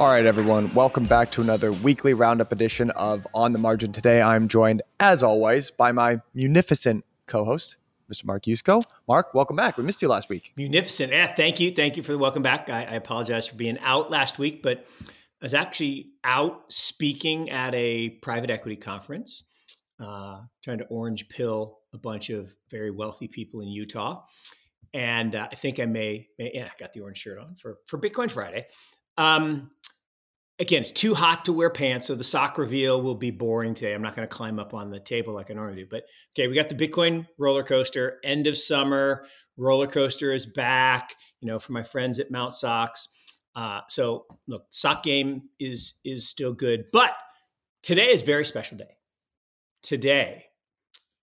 All right, everyone, welcome back to another weekly roundup edition of On the Margin. Today, I'm joined, as always, by my munificent co host, Mr. Mark Yusko. Mark, welcome back. We missed you last week. Munificent. Yeah, thank you. Thank you for the welcome back. I, I apologize for being out last week, but I was actually out speaking at a private equity conference, uh, trying to orange pill a bunch of very wealthy people in Utah. And uh, I think I may, may, yeah, I got the orange shirt on for, for Bitcoin Friday. Um, again, it's too hot to wear pants, so the sock reveal will be boring today. I'm not going to climb up on the table like I normally do. But okay, we got the Bitcoin roller coaster. End of summer roller coaster is back. You know, for my friends at Mount Sox. Uh, so look, sock game is is still good, but today is very special day. Today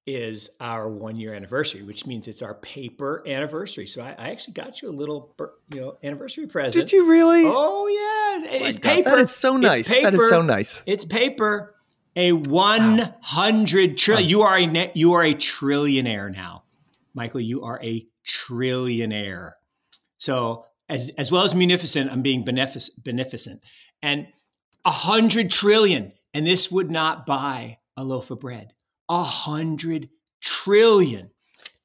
is our one year anniversary, which means it's our paper anniversary. So I, I, actually got you a little, you know, anniversary present. Did you really? Oh yeah, oh it's paper. That is so nice. That is so nice. It's paper. A one hundred wow. trillion. You are a you are a trillionaire now, Michael. You are a trillionaire. So as as well as munificent, I'm being benefic- beneficent, and a hundred trillion, and this would not buy a loaf of bread a hundred trillion.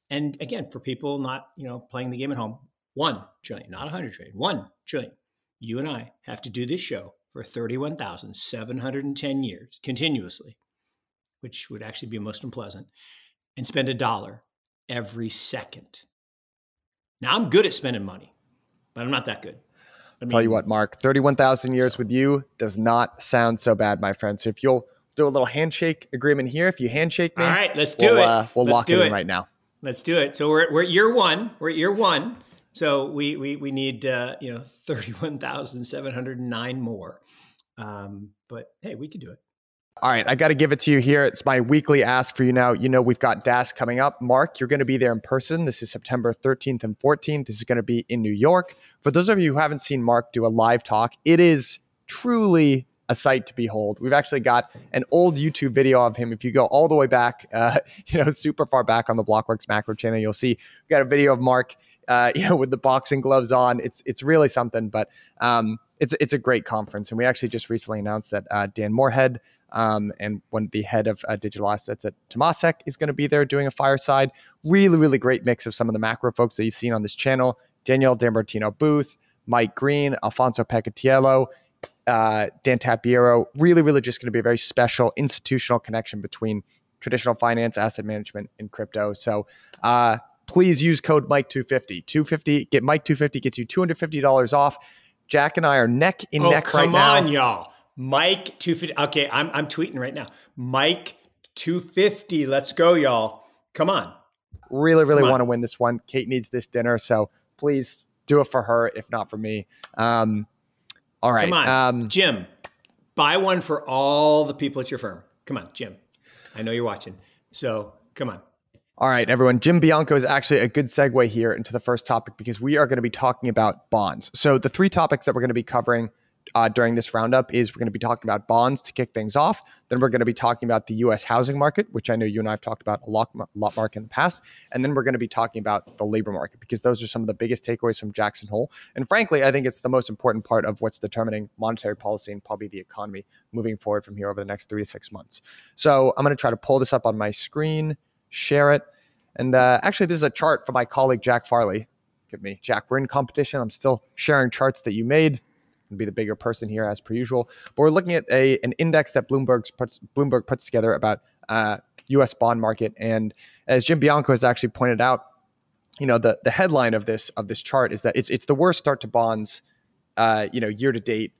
And again, for people not, you know, playing the game at home, one trillion, not a hundred trillion, one trillion. You and I have to do this show for 31,710 years continuously, which would actually be most unpleasant, and spend a dollar every second. Now I'm good at spending money, but I'm not that good. I mean, Tell you what, Mark, 31,000 years with you does not sound so bad, my friend. So if you'll do a little handshake agreement here. If you handshake me, all right, let's do we'll, it. Uh, we'll let's lock it, it in right now. Let's do it. So we're we're at year one. We're at year one. So we we we need uh, you know thirty one thousand seven hundred nine more. Um, but hey, we can do it. All right, I got to give it to you here. It's my weekly ask for you now. You know, we've got DAS coming up. Mark, you're going to be there in person. This is September 13th and 14th. This is going to be in New York. For those of you who haven't seen Mark do a live talk, it is truly a sight to behold. We've actually got an old YouTube video of him. If you go all the way back, uh, you know, super far back on the Blockworks macro channel, you'll see we got a video of Mark, uh, you know, with the boxing gloves on. It's it's really something. But um, it's it's a great conference, and we actually just recently announced that uh, Dan Morehead. Um, and when the head of uh, digital assets at Temasek is going to be there doing a fireside. Really, really great mix of some of the macro folks that you've seen on this channel. Danielle DiMartino Booth, Mike Green, Alfonso Peccatiello, uh, Dan Tapiero, really, really just going to be a very special institutional connection between traditional finance, asset management, and crypto. So uh, please use code Mike250. 250 get Mike250 gets you $250 off. Jack and I are neck in oh, neck right now. Come on, y'all. Mike 250. Okay, I'm I'm tweeting right now. Mike 250. Let's go, y'all. Come on. Really, really want to win this one. Kate needs this dinner, so please do it for her, if not for me. Um, all right. Come on, um, Jim. Buy one for all the people at your firm. Come on, Jim. I know you're watching. So come on. All right, everyone. Jim Bianco is actually a good segue here into the first topic because we are going to be talking about bonds. So, the three topics that we're going to be covering uh, during this roundup is we're going to be talking about bonds to kick things off. Then we're going to be talking about the U.S. housing market, which I know you and I have talked about a lot, a lot, Mark, in the past. And then we're going to be talking about the labor market because those are some of the biggest takeaways from Jackson Hole. And frankly, I think it's the most important part of what's determining monetary policy and probably the economy moving forward from here over the next three to six months. So I'm going to try to pull this up on my screen, share it. And uh, actually, this is a chart from my colleague Jack Farley. Give me, Jack, we're in competition. I'm still sharing charts that you made be the bigger person here as per usual. But we're looking at a an index that Bloomberg's puts, Bloomberg puts together about uh, U.S. bond market, and as Jim Bianco has actually pointed out, you know the the headline of this of this chart is that it's it's the worst start to bonds, uh, you know, year to date.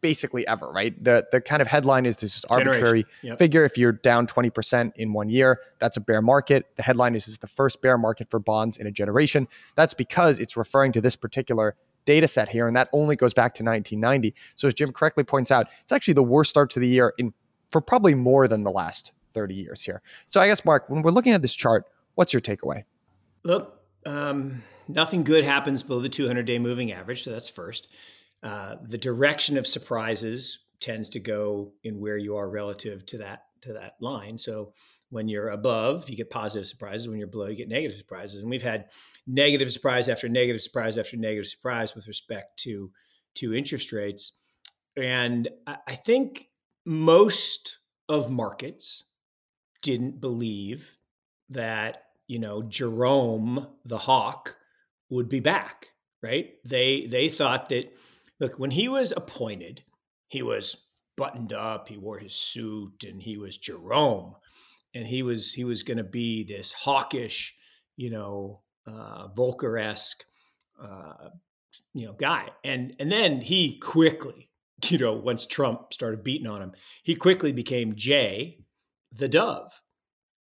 Basically, ever right. The the kind of headline is this is arbitrary yep. figure. If you're down twenty percent in one year, that's a bear market. The headline is, is the first bear market for bonds in a generation. That's because it's referring to this particular data set here, and that only goes back to 1990. So as Jim correctly points out, it's actually the worst start to the year in for probably more than the last 30 years here. So I guess Mark, when we're looking at this chart, what's your takeaway? Look, um, nothing good happens below the 200-day moving average, so that's first. Uh, the direction of surprises tends to go in where you are relative to that to that line. So when you're above, you get positive surprises. When you're below, you get negative surprises. And we've had negative surprise after negative surprise after negative surprise with respect to to interest rates. And I think most of markets didn't believe that, you know, Jerome the Hawk would be back, right? They they thought that look, when he was appointed, he was buttoned up, he wore his suit and he was Jerome and he was he was going to be this hawkish, you know, uh, Volcker-esque uh, you know guy. And and then he quickly you know once trump started beating on him he quickly became jay the dove.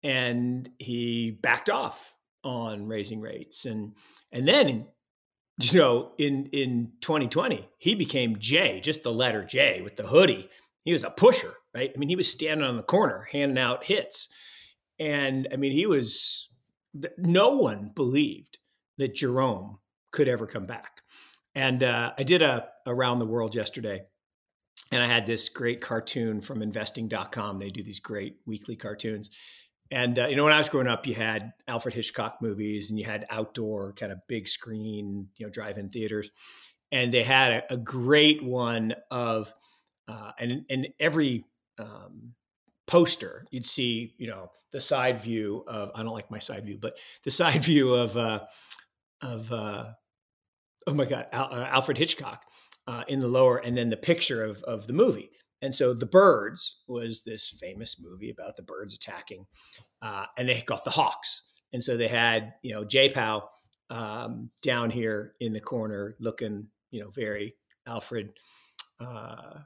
And he backed off on raising rates. And and then you know in in 2020 he became jay just the letter j with the hoodie. He was a pusher right i mean he was standing on the corner handing out hits and i mean he was no one believed that jerome could ever come back and uh, I did a around the world yesterday, and I had this great cartoon from investing.com. They do these great weekly cartoons. And uh, you know, when I was growing up, you had Alfred Hitchcock movies, and you had outdoor kind of big screen, you know, drive-in theaters, and they had a, a great one of, uh, and and every um, poster you'd see, you know, the side view of I don't like my side view, but the side view of uh, of uh, oh my god, Al, uh, Alfred Hitchcock uh, in the lower, and then the picture of of the movie. And so the birds was this famous movie about the birds attacking, uh, and they got the hawks. And so they had you know J Pow um, down here in the corner, looking you know very Alfred uh,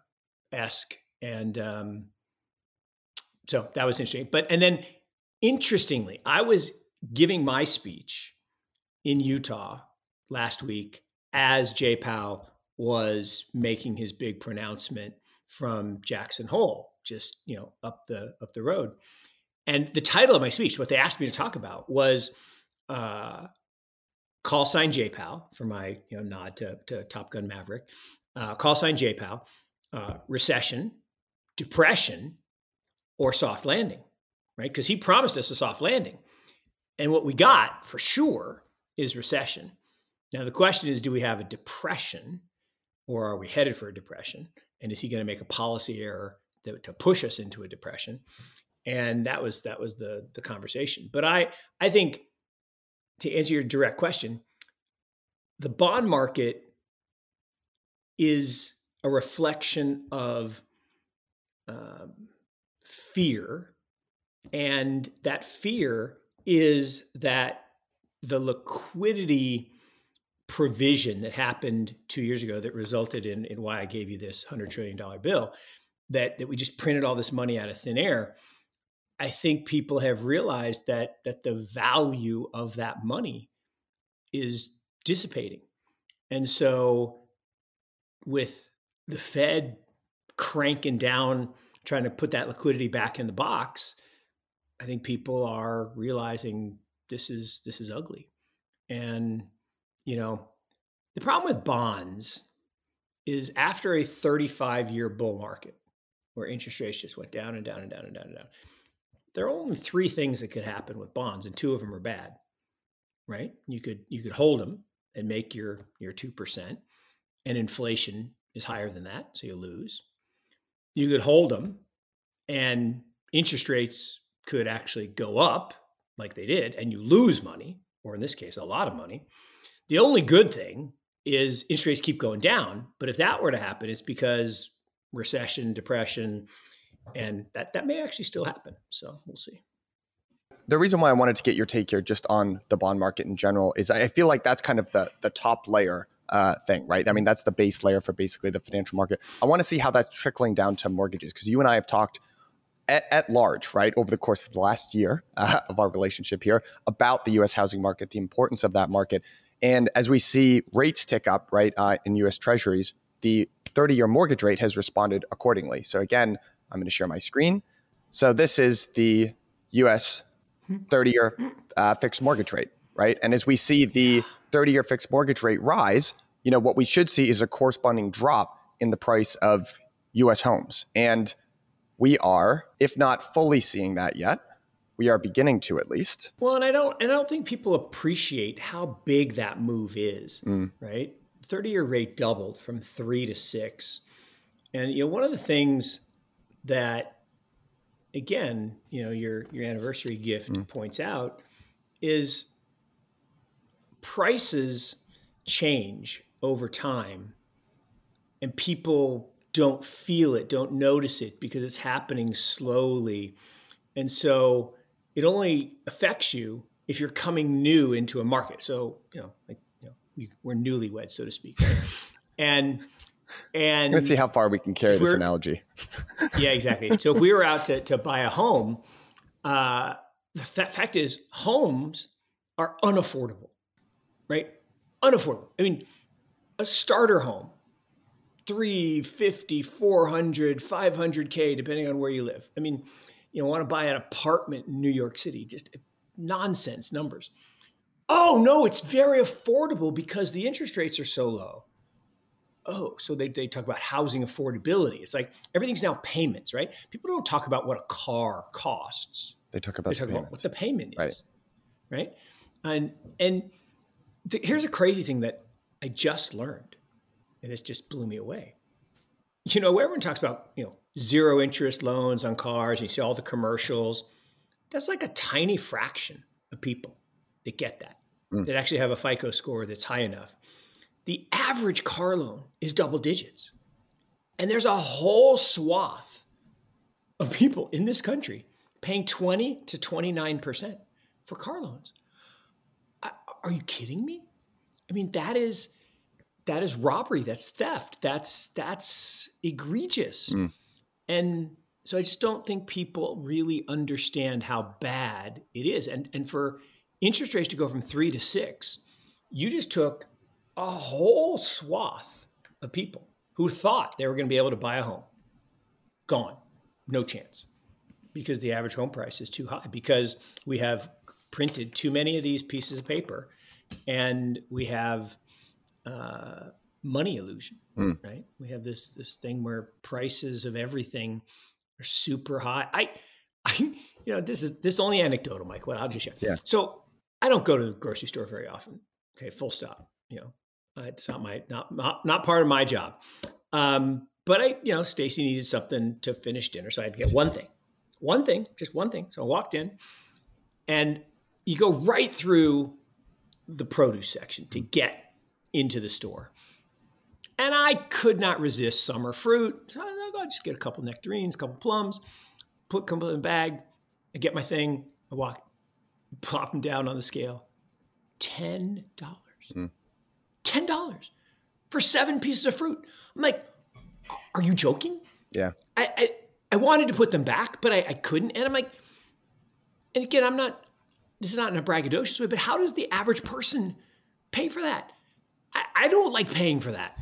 esque, and um, so that was interesting. But and then interestingly, I was giving my speech in Utah last week as Jay Powell was making his big pronouncement from Jackson Hole, just you know up the up the road. And the title of my speech, what they asked me to talk about, was uh, call sign J Powell for my you know nod to, to Top Gun Maverick. Uh, call sign J uh, recession, depression, or soft landing, right? Because he promised us a soft landing, and what we got for sure is recession. Now, the question is do we have a depression or are we headed for a depression? And is he going to make a policy error that, to push us into a depression? And that was that was the the conversation. But I I think to answer your direct question, the bond market is a reflection of um, fear, and that fear is that the liquidity provision that happened two years ago that resulted in, in why I gave you this $100 trillion bill, that, that we just printed all this money out of thin air. I think people have realized that, that the value of that money is dissipating. And so, with the Fed cranking down, trying to put that liquidity back in the box, I think people are realizing this is this is ugly. And you know, the problem with bonds is after a 35 year bull market where interest rates just went down and down and down and down and down, there are only three things that could happen with bonds, and two of them are bad. Right? You could you could hold them and make your your two percent, and inflation is higher than that, so you lose. You could hold them, and interest rates could actually go up like they did, and you lose money, or in this case, a lot of money. The only good thing is interest rates keep going down. But if that were to happen, it's because recession, depression, and that that may actually still happen. So we'll see. The reason why I wanted to get your take here just on the bond market in general is I feel like that's kind of the the top layer uh, thing, right? I mean, that's the base layer for basically the financial market. I want to see how that's trickling down to mortgages because you and I have talked at, at, large, right, over the course of the last year uh, of our relationship here about the U.S. housing market, the importance of that market, and as we see rates tick up, right, uh, in US Treasuries, the 30 year mortgage rate has responded accordingly. So again, I'm going to share my screen. So this is the US 30 year uh, fixed mortgage rate, right? And as we see the 30 year fixed mortgage rate rise, you know, what we should see is a corresponding drop in the price of US homes. And we are, if not fully seeing that yet, we are beginning to at least. Well, and I don't and I don't think people appreciate how big that move is, mm. right? 30-year rate doubled from 3 to 6. And you know, one of the things that again, you know, your your anniversary gift mm. points out is prices change over time and people don't feel it, don't notice it because it's happening slowly. And so it only affects you if you're coming new into a market. So, you know, like, you know, we, we're newlyweds, so to speak. Right? and and let's see how far we can carry this analogy. yeah, exactly. So if we were out to, to buy a home, uh, the fact is homes are unaffordable, right? Unaffordable. I mean, a starter home, 350, 400, 500K, depending on where you live. I mean, you know, want to buy an apartment in New York City, just nonsense numbers. Oh, no, it's very affordable because the interest rates are so low. Oh, so they, they talk about housing affordability. It's like everything's now payments, right? People don't talk about what a car costs. They talk about, they talk about what the payment is, right? right? And and th- here's a crazy thing that I just learned, and this just blew me away. You know, everyone talks about you know zero interest loans on cars, and you see all the commercials. That's like a tiny fraction of people that get that, mm. that actually have a FICO score that's high enough. The average car loan is double digits. And there's a whole swath of people in this country paying 20 to 29% for car loans. Are you kidding me? I mean, that is that is robbery, that's theft, that's that's egregious. Mm. And so I just don't think people really understand how bad it is. And and for interest rates to go from 3 to 6, you just took a whole swath of people who thought they were going to be able to buy a home. Gone. No chance because the average home price is too high because we have printed too many of these pieces of paper and we have uh, money illusion mm. right? We have this this thing where prices of everything are super high. I i you know this is this is only anecdotal mike what i'll just share. Yeah. So i don't go to the grocery store very often okay full stop you know. Uh, it's not my not, not not part of my job. Um but i you know stacy needed something to finish dinner so i had to get one thing one thing, just one thing. So I walked in and you go right through the produce section to get into the store. And I could not resist summer fruit. So I will just get a couple nectarines, a couple plums, put them in the bag, I get my thing, I walk, pop them down on the scale. $10. Mm. $10 for seven pieces of fruit. I'm like, are you joking? Yeah. I, I I wanted to put them back, but I, I couldn't. And I'm like, and again, I'm not, this is not in a braggadocious way, but how does the average person pay for that? I, I don't like paying for that.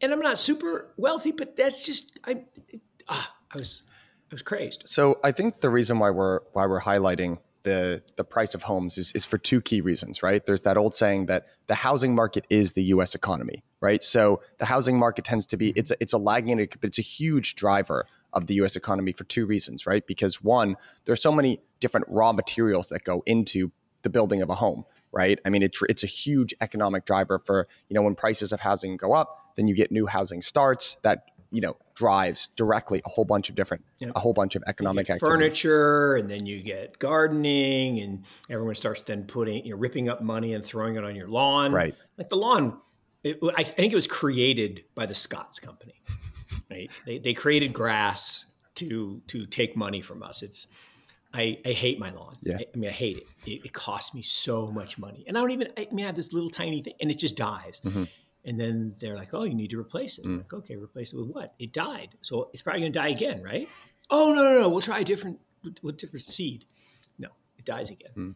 And I'm not super wealthy, but that's just, I, it, ah, I was, I was crazed. So I think the reason why we're, why we're highlighting the the price of homes is, is for two key reasons, right? There's that old saying that the housing market is the U.S. economy, right? So the housing market tends to be it's a, it's a lagging, but it's a huge driver of the US economy for two reasons, right? Because one, there's so many different raw materials that go into the building of a home, right? I mean, it, it's a huge economic driver for, you know, when prices of housing go up, then you get new housing starts that, you know, drives directly a whole bunch of different, yep. a whole bunch of economic activity. Furniture, and then you get gardening, and everyone starts then putting, you know, ripping up money and throwing it on your lawn. Right. Like the lawn, it, I think it was created by the Scotts company right? They, they created grass to to take money from us. It's I, I hate my lawn. Yeah. I, I mean, I hate it. it. it. costs me so much money, and I don't even. I mean, I have this little tiny thing, and it just dies. Mm-hmm. And then they're like, "Oh, you need to replace it." Mm. Like, okay, replace it with what? It died, so it's probably going to die again, right? Oh no, no, no. We'll try a different with different seed. No, it dies again. Mm.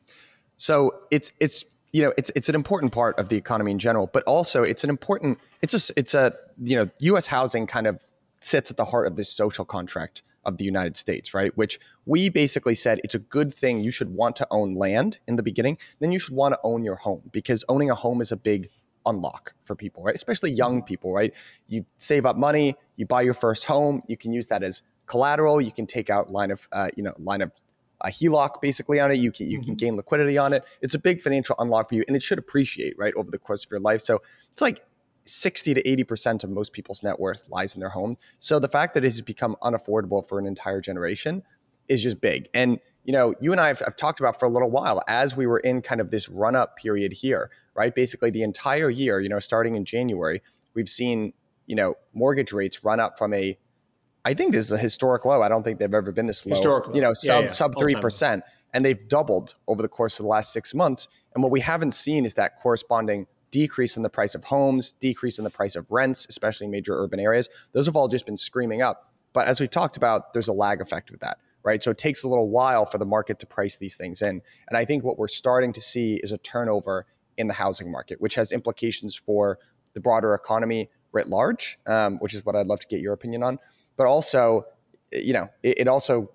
So it's it's you know it's it's an important part of the economy in general, but also it's an important it's a it's a you know U.S. housing kind of sits at the heart of this social contract of the United States, right? Which we basically said it's a good thing. You should want to own land in the beginning, then you should want to own your home because owning a home is a big unlock for people, right? Especially young mm-hmm. people, right? You save up money, you buy your first home, you can use that as collateral. You can take out line of, uh, you know, line of a HELOC basically on it. You can you mm-hmm. can gain liquidity on it. It's a big financial unlock for you, and it should appreciate right over the course of your life. So it's like 60 to 80% of most people's net worth lies in their home. So the fact that it has become unaffordable for an entire generation is just big. And, you know, you and I have, have talked about for a little while as we were in kind of this run up period here, right? Basically, the entire year, you know, starting in January, we've seen, you know, mortgage rates run up from a, I think this is a historic low. I don't think they've ever been this low. Historic You know, sub, yeah, yeah. sub 3%. And they've doubled over the course of the last six months. And what we haven't seen is that corresponding decrease in the price of homes, decrease in the price of rents, especially in major urban areas. Those have all just been screaming up. But as we've talked about, there's a lag effect with that, right? So it takes a little while for the market to price these things in. And I think what we're starting to see is a turnover in the housing market, which has implications for the broader economy writ large, um, which is what I'd love to get your opinion on. But also, you know, it, it also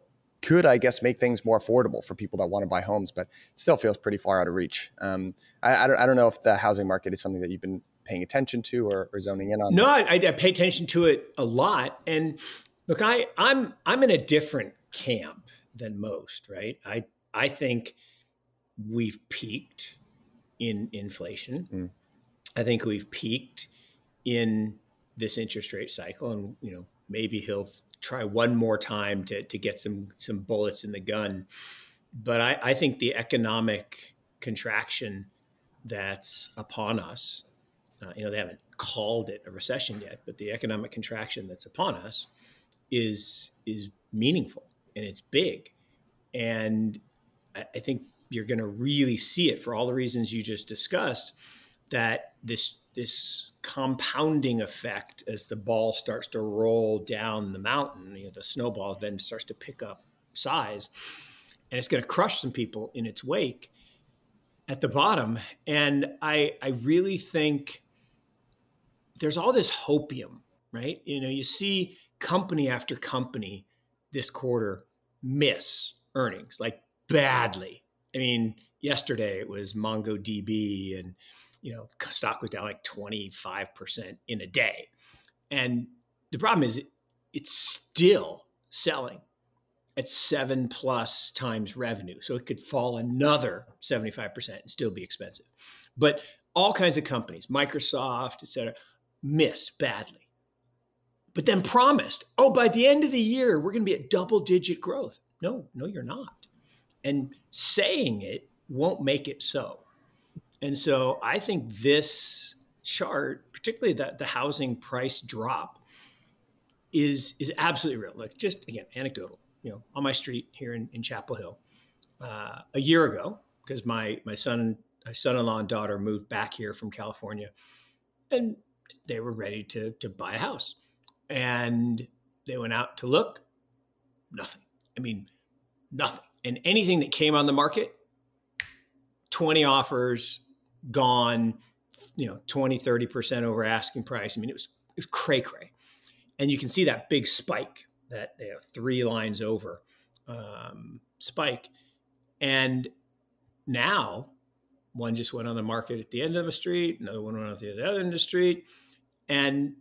could, I guess, make things more affordable for people that want to buy homes, but it still feels pretty far out of reach. Um, I, I, don't, I don't know if the housing market is something that you've been paying attention to or, or zoning in on. No, I, I, pay attention to it a lot. And look, I, I'm I'm in a different camp than most, right? I I think we've peaked in inflation. Mm. I think we've peaked in this interest rate cycle, and you know maybe he'll try one more time to to get some some bullets in the gun. But I, I think the economic contraction that's upon us, uh, you know, they haven't called it a recession yet, but the economic contraction that's upon us is is meaningful and it's big, and I, I think you're going to really see it for all the reasons you just discussed. That this this compounding effect as the ball starts to roll down the mountain. You know, the snowball then starts to pick up size, and it's going to crush some people in its wake at the bottom. And I, I really think there's all this hopium, right? You know, you see company after company this quarter miss earnings like badly. I mean, yesterday it was MongoDB and you know, stock was down like 25% in a day. And the problem is it, it's still selling at seven plus times revenue. So it could fall another 75% and still be expensive. But all kinds of companies, Microsoft, et cetera, miss badly. But then promised, oh, by the end of the year, we're going to be at double digit growth. No, no, you're not. And saying it won't make it so. And so I think this chart, particularly the, the housing price drop, is is absolutely real. Like just again, anecdotal. You know, on my street here in, in Chapel Hill, uh, a year ago, because my my son, my son-in-law and daughter moved back here from California, and they were ready to to buy a house, and they went out to look, nothing. I mean, nothing. And anything that came on the market, 20 offers, gone, you know, 20, 30% over asking price. I mean, it was, it was cray cray. And you can see that big spike, that you know, three lines over um, spike. And now one just went on the market at the end of the street, another one went on the other end of the street. And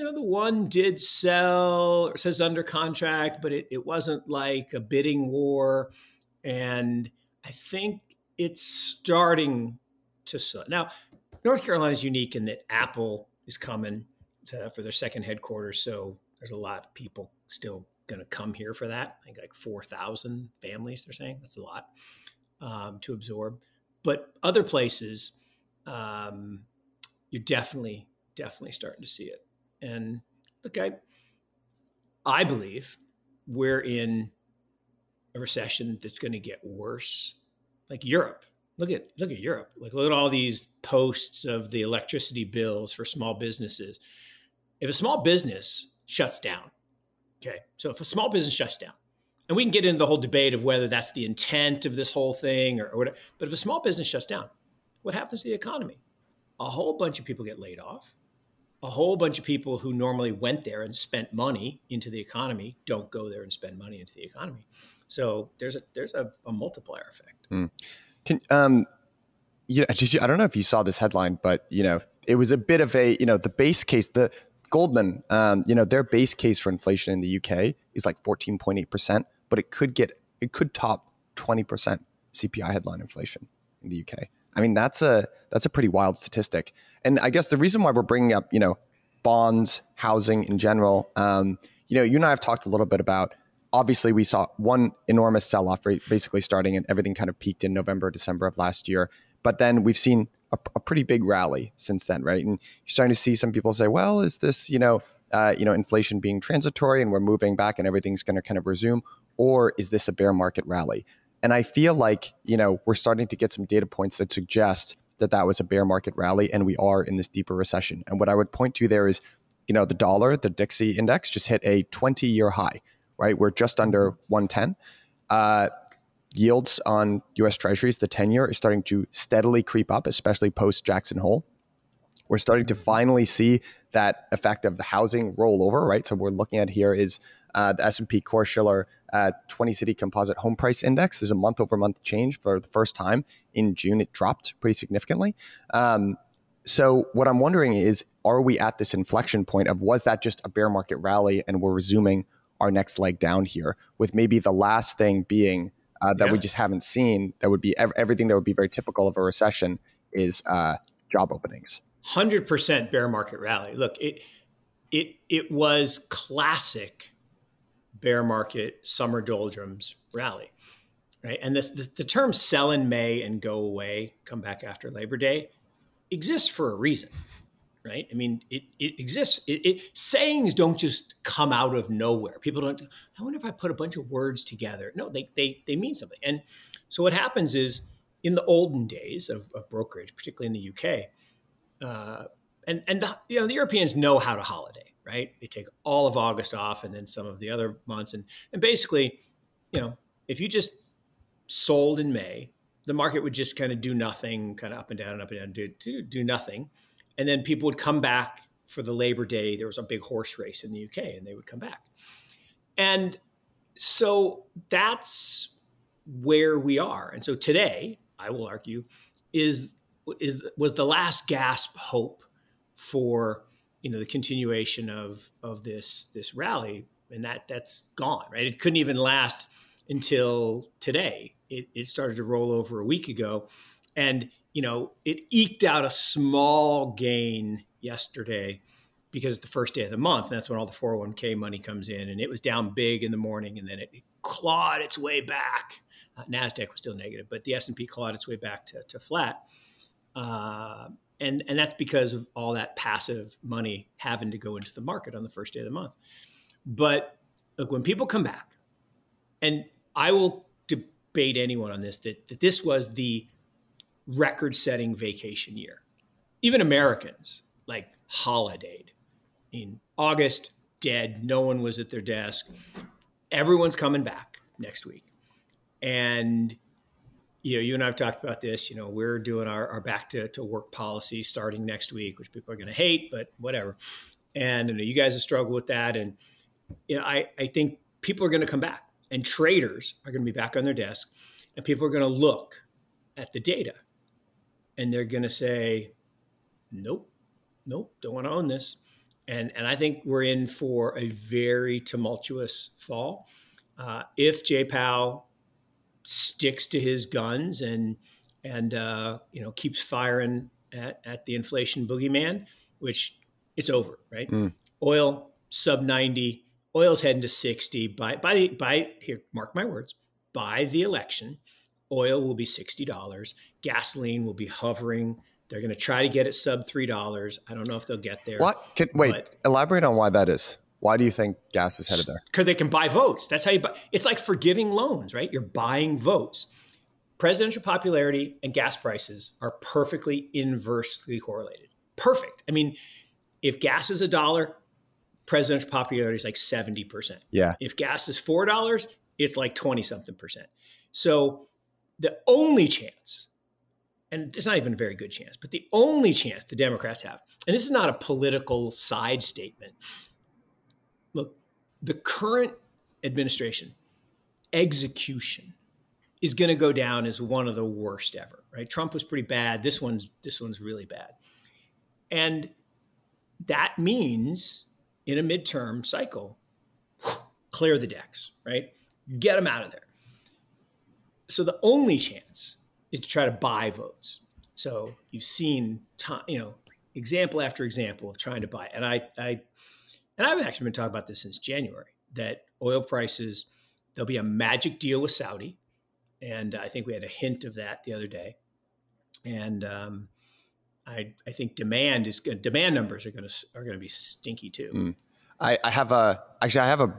you know, the one did sell or says under contract, but it, it wasn't like a bidding war. And I think it's starting to slow. Now, North Carolina is unique in that Apple is coming to, for their second headquarters, so there's a lot of people still going to come here for that. I think like four thousand families. They're saying that's a lot um, to absorb. But other places, um, you're definitely definitely starting to see it. And look, I I believe we're in a recession that's going to get worse like Europe. Look at look at Europe. Like look at all these posts of the electricity bills for small businesses. If a small business shuts down, okay, so if a small business shuts down, and we can get into the whole debate of whether that's the intent of this whole thing or, or whatever, but if a small business shuts down, what happens to the economy? A whole bunch of people get laid off. A whole bunch of people who normally went there and spent money into the economy don't go there and spend money into the economy. So there's a there's a, a multiplier effect. Mm. Can um, you know, you, I don't know if you saw this headline, but you know, it was a bit of a you know the base case the Goldman, um, you know, their base case for inflation in the UK is like 14.8 percent, but it could get it could top 20 percent CPI headline inflation in the UK. I mean, that's a that's a pretty wild statistic. And I guess the reason why we're bringing up, you know, bonds, housing in general, um, you know, you and I have talked a little bit about. Obviously, we saw one enormous sell-off, basically starting and everything kind of peaked in November, December of last year. But then we've seen a, a pretty big rally since then, right? And you're starting to see some people say, "Well, is this, you know, uh, you know, inflation being transitory and we're moving back and everything's going to kind of resume, or is this a bear market rally?" And I feel like, you know, we're starting to get some data points that suggest that that was a bear market rally and we are in this deeper recession. And what I would point to there is, you know, the dollar, the Dixie index just hit a 20 year high, right? We're just under 110. Uh, yields on US Treasuries, the 10 year, is starting to steadily creep up, especially post Jackson Hole. We're starting to finally see that effect of the housing rollover, right? So we're looking at here is uh, the S&P Core Shiller uh, 20 city composite home price index is a month over month change for the first time in June. It dropped pretty significantly. Um, so what I'm wondering is, are we at this inflection point of was that just a bear market rally and we're resuming our next leg down here with maybe the last thing being uh, that yeah. we just haven't seen that would be ev- everything that would be very typical of a recession is uh, job openings. Hundred percent bear market rally. Look, it it it was classic bear market summer doldrums rally, right? And this the, the term "sell in May and go away, come back after Labor Day" exists for a reason, right? I mean, it it exists. It, it, sayings don't just come out of nowhere. People don't. I wonder if I put a bunch of words together. No, they they they mean something. And so what happens is in the olden days of, of brokerage, particularly in the UK. Uh, and and the, you know the Europeans know how to holiday right? They take all of August off and then some of the other months. And, and basically, you know, if you just sold in May, the market would just kind of do nothing, kind of up and down and up and down, do, do, do nothing. And then people would come back for the Labor Day. There was a big horse race in the UK and they would come back. And so that's where we are. And so today, I will argue, is is was the last gasp hope for you know the continuation of of this this rally and that that's gone right it couldn't even last until today it, it started to roll over a week ago and you know it eked out a small gain yesterday because it's the first day of the month and that's when all the 401k money comes in and it was down big in the morning and then it clawed its way back uh, nasdaq was still negative but the s&p clawed its way back to, to flat uh, and and that's because of all that passive money having to go into the market on the first day of the month. But look, when people come back, and I will debate anyone on this that, that this was the record-setting vacation year. Even Americans like holidayed in August, dead. No one was at their desk. Everyone's coming back next week, and you know, you and I have talked about this. You know, we're doing our, our back to, to work policy starting next week, which people are going to hate, but whatever. And you, know, you guys have struggled with that. And, you know, I, I think people are going to come back and traders are going to be back on their desk and people are going to look at the data and they're going to say, nope, nope, don't want to own this. And, and I think we're in for a very tumultuous fall. Uh, if Jay Powell sticks to his guns and and uh, you know keeps firing at, at the inflation boogeyman, which it's over, right? Mm. Oil sub ninety, oil's heading to sixty. By by by here, mark my words. By the election, oil will be sixty dollars. Gasoline will be hovering. They're going to try to get it sub three dollars. I don't know if they'll get there. What? Can, wait, elaborate on why that is. Why do you think gas is headed there? Because they can buy votes. That's how you buy. It's like forgiving loans, right? You're buying votes. Presidential popularity and gas prices are perfectly inversely correlated. Perfect. I mean, if gas is a dollar, presidential popularity is like 70%. Yeah. If gas is $4, it's like 20 something percent. So the only chance, and it's not even a very good chance, but the only chance the Democrats have, and this is not a political side statement, Look, the current administration execution is going to go down as one of the worst ever, right? Trump was pretty bad. This one's this one's really bad. And that means in a midterm cycle, clear the decks, right? Get them out of there. So the only chance is to try to buy votes. So you've seen, you know, example after example of trying to buy. And I, I, and I've actually been talking about this since January that oil prices there'll be a magic deal with Saudi, and I think we had a hint of that the other day. And um, I, I think demand is demand numbers are going to are going to be stinky too. Mm. I, I have a actually I have a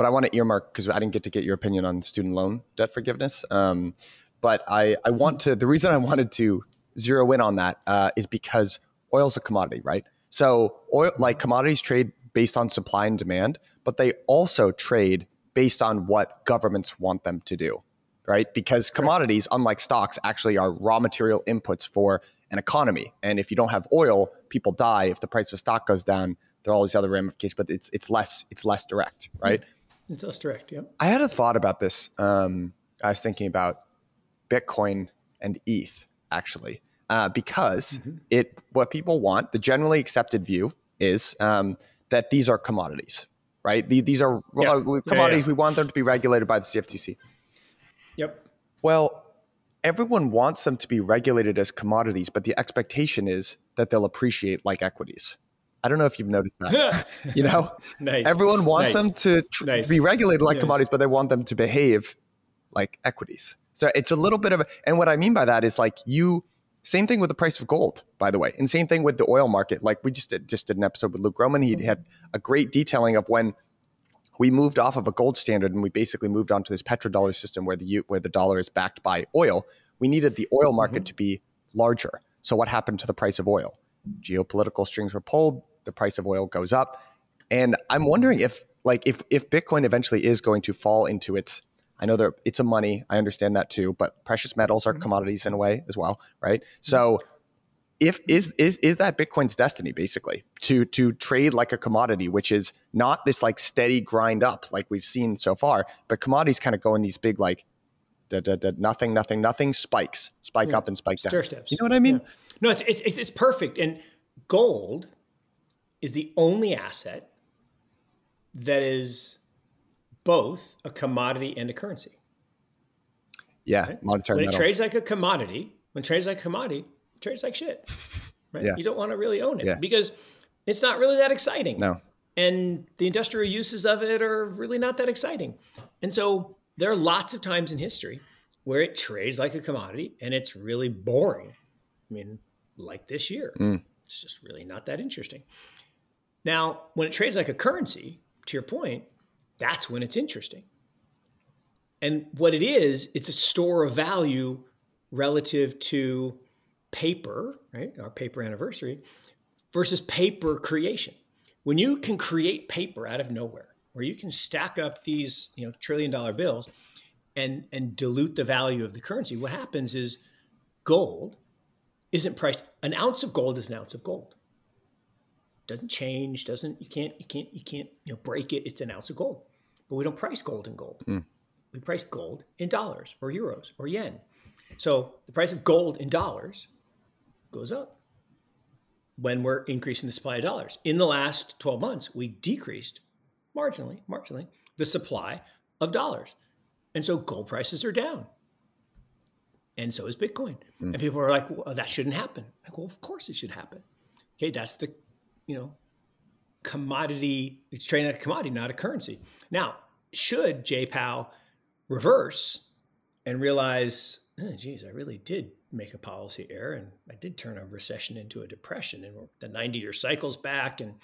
but I want to earmark because I didn't get to get your opinion on student loan debt forgiveness. Um, but I, I want to, the reason I wanted to zero in on that uh, is because oil's a commodity, right? So oil, like commodities trade based on supply and demand, but they also trade based on what governments want them to do, right? Because commodities, unlike stocks, actually are raw material inputs for an economy. And if you don't have oil, people die. If the price of a stock goes down, there are all these other ramifications, but it's it's less it's less direct, right? It's less direct. Yeah. I had a thought about this. Um, I was thinking about Bitcoin and ETH actually, uh, because mm-hmm. it what people want, the generally accepted view is um, that these are commodities, right? The, these are yeah. uh, commodities. Yeah, yeah. We want them to be regulated by the CFTC. Yep. Well, everyone wants them to be regulated as commodities, but the expectation is that they'll appreciate like equities. I don't know if you've noticed that. you know, nice. everyone wants nice. them to, tr- nice. be regulated like commodities, but they want them to behave like equities. So it's a little bit of a, and what I mean by that is like you, same thing with the price of gold, by the way, and same thing with the oil market. Like we just did, just did an episode with Luke Gromen. He had a great detailing of when we moved off of a gold standard and we basically moved on to this petrodollar system where the where the dollar is backed by oil. We needed the oil market mm-hmm. to be larger. So what happened to the price of oil? Geopolitical strings were pulled. The price of oil goes up, and I'm wondering if like if if Bitcoin eventually is going to fall into its I know that it's a money. I understand that too, but precious metals are mm-hmm. commodities in a way as well, right? So if is is is that Bitcoin's destiny basically to to trade like a commodity, which is not this like steady grind up like we've seen so far, but commodities kind of go in these big like da, da, da, nothing, nothing, nothing spikes, spike yeah. up and spike down. Stair steps. You know what I mean? Yeah. No, it's, it's it's perfect. And gold is the only asset that is both a commodity and a currency. Yeah, right? monetary. When metal. it trades like a commodity, when it trades like a commodity, it trades like shit. Right? Yeah. You don't want to really own it yeah. because it's not really that exciting. No. And the industrial uses of it are really not that exciting. And so there are lots of times in history where it trades like a commodity and it's really boring. I mean, like this year. Mm. It's just really not that interesting. Now, when it trades like a currency, to your point, that's when it's interesting. And what it is, it's a store of value relative to paper, right? Our paper anniversary versus paper creation. When you can create paper out of nowhere, where you can stack up these, you know, trillion dollar bills and and dilute the value of the currency, what happens is gold isn't priced an ounce of gold is an ounce of gold. Doesn't change, doesn't you can't you can't you can't you know break it, it's an ounce of gold. But we don't price gold in gold. Mm. We price gold in dollars or euros or yen. So the price of gold in dollars goes up when we're increasing the supply of dollars. In the last 12 months, we decreased marginally, marginally the supply of dollars. And so gold prices are down. And so is Bitcoin. Mm. And people are like, well, that shouldn't happen. Like, well, of course it should happen. Okay, that's the, you know, commodity, it's trading like a commodity, not a currency. Now, should Powell reverse and realize, oh, geez, I really did make a policy error and I did turn a recession into a depression and the 90 year cycle's back and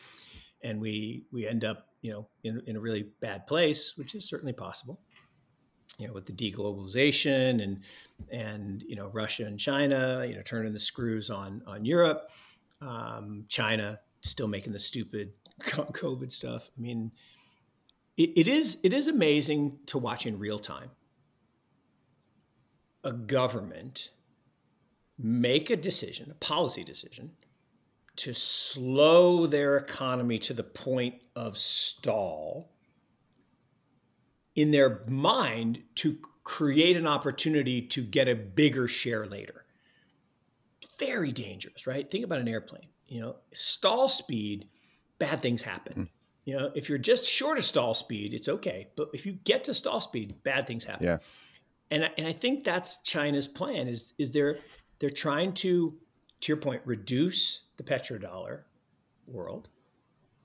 and we we end up you know in, in a really bad place which is certainly possible you know with the deglobalization and and you know Russia and China you know turning the screws on on Europe um, China still making the stupid COVID stuff I mean it, it is it is amazing to watch in real time a government make a decision, a policy decision, to slow their economy to the point of stall in their mind to create an opportunity to get a bigger share later. Very dangerous, right? Think about an airplane. You know, stall speed, bad things happen. Mm. You know, if you're just short of stall speed, it's okay. But if you get to stall speed, bad things happen. Yeah. And, and I think that's China's plan is is they're they're trying to to your point, reduce the petrodollar world,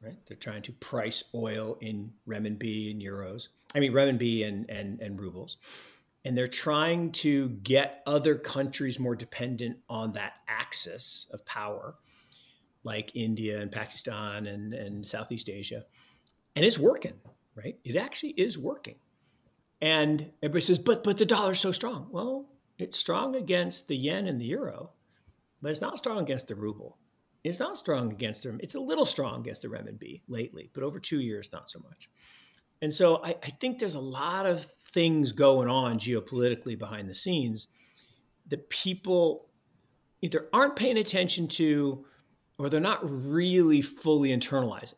right? They're trying to price oil in renminbi and euros. I mean, renminbi and, and, and rubles. And they're trying to get other countries more dependent on that axis of power, like India and Pakistan and, and Southeast Asia. And it's working, right? It actually is working. And everybody says, but but the dollar's so strong. Well, it's strong against the yen and the euro, but it's not strong against the ruble. It's not strong against them. It's a little strong against the renminbi lately, but over two years, not so much. And so I, I think there's a lot of things going on geopolitically behind the scenes that people either aren't paying attention to or they're not really fully internalizing.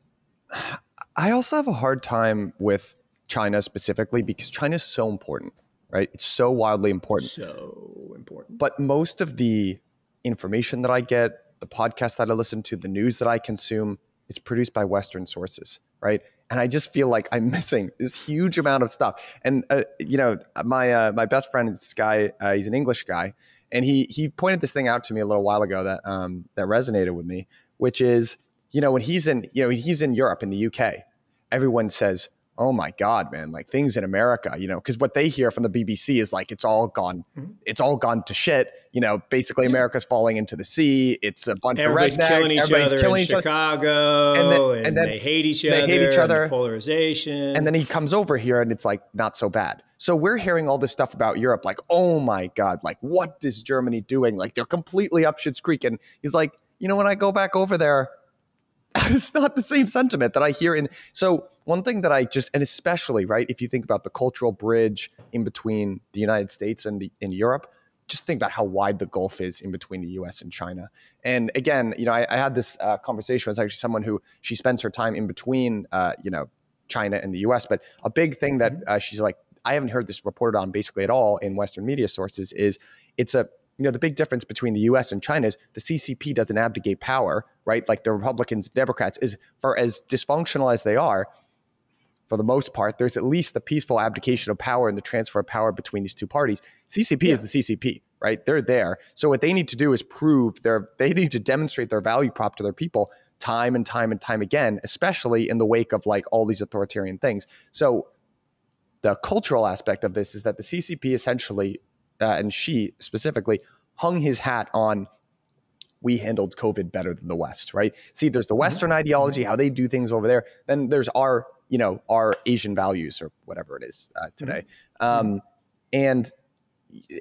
I also have a hard time with China specifically because China is so important, right? It's so wildly important. So important. But most of the information that I get, the podcast that I listen to, the news that I consume, it's produced by Western sources, right? And I just feel like I'm missing this huge amount of stuff. And uh, you know, my uh, my best friend is this guy. Uh, he's an English guy, and he he pointed this thing out to me a little while ago that um, that resonated with me, which is you know when he's in you know he's in Europe in the UK, everyone says oh my god man like things in america you know because what they hear from the bbc is like it's all gone mm-hmm. it's all gone to shit you know basically yeah. america's falling into the sea it's a bunch everybody's of rednecks killing each everybody's other killing in each chicago other. and then, and then they hate each they other hate each other polarization and then he comes over here and it's like not so bad so we're hearing all this stuff about europe like oh my god like what is germany doing like they're completely up shit's creek and he's like you know when i go back over there it's not the same sentiment that I hear in. So one thing that I just, and especially right, if you think about the cultural bridge in between the United States and the in Europe, just think about how wide the gulf is in between the U.S. and China. And again, you know, I, I had this uh, conversation with actually someone who she spends her time in between, uh, you know, China and the U.S. But a big thing that mm-hmm. uh, she's like, I haven't heard this reported on basically at all in Western media sources is it's a you know, the big difference between the US and China is the CCP doesn't abdicate power, right? Like the Republicans, Democrats, is for as dysfunctional as they are, for the most part, there's at least the peaceful abdication of power and the transfer of power between these two parties. CCP yeah. is the CCP, right? They're there. So what they need to do is prove their they need to demonstrate their value prop to their people time and time and time again, especially in the wake of like all these authoritarian things. So the cultural aspect of this is that the CCP essentially uh, and Xi specifically hung his hat on we handled COVID better than the West, right? See, there's the mm-hmm. Western mm-hmm. ideology, how they do things over there. Then there's our, you know, our Asian values or whatever it is uh, today. Mm-hmm. Um, and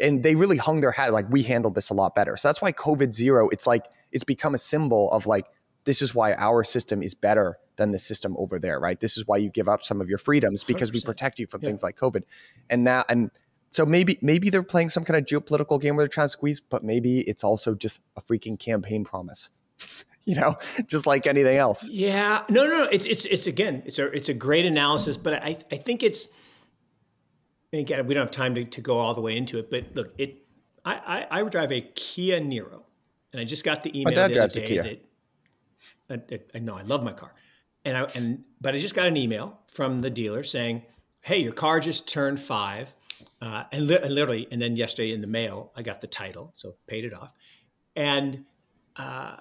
and they really hung their hat like we handled this a lot better. So that's why COVID zero. It's like it's become a symbol of like this is why our system is better than the system over there, right? This is why you give up some of your freedoms because 100%. we protect you from yeah. things like COVID. And now and so maybe maybe they're playing some kind of geopolitical game where they're trying to squeeze, but maybe it's also just a freaking campaign promise. you know, just like anything else. Yeah. No, no, no. It's it's it's again, it's a it's a great analysis, but I I think it's again, we don't have time to, to go all the way into it, but look, it I, I, I drive a Kia Niro. And I just got the email my dad the drives other day a Kia. that I, I know I love my car. And I and but I just got an email from the dealer saying, Hey, your car just turned five uh, and, li- and, literally, and then yesterday in the mail, I got the title, so paid it off. And uh,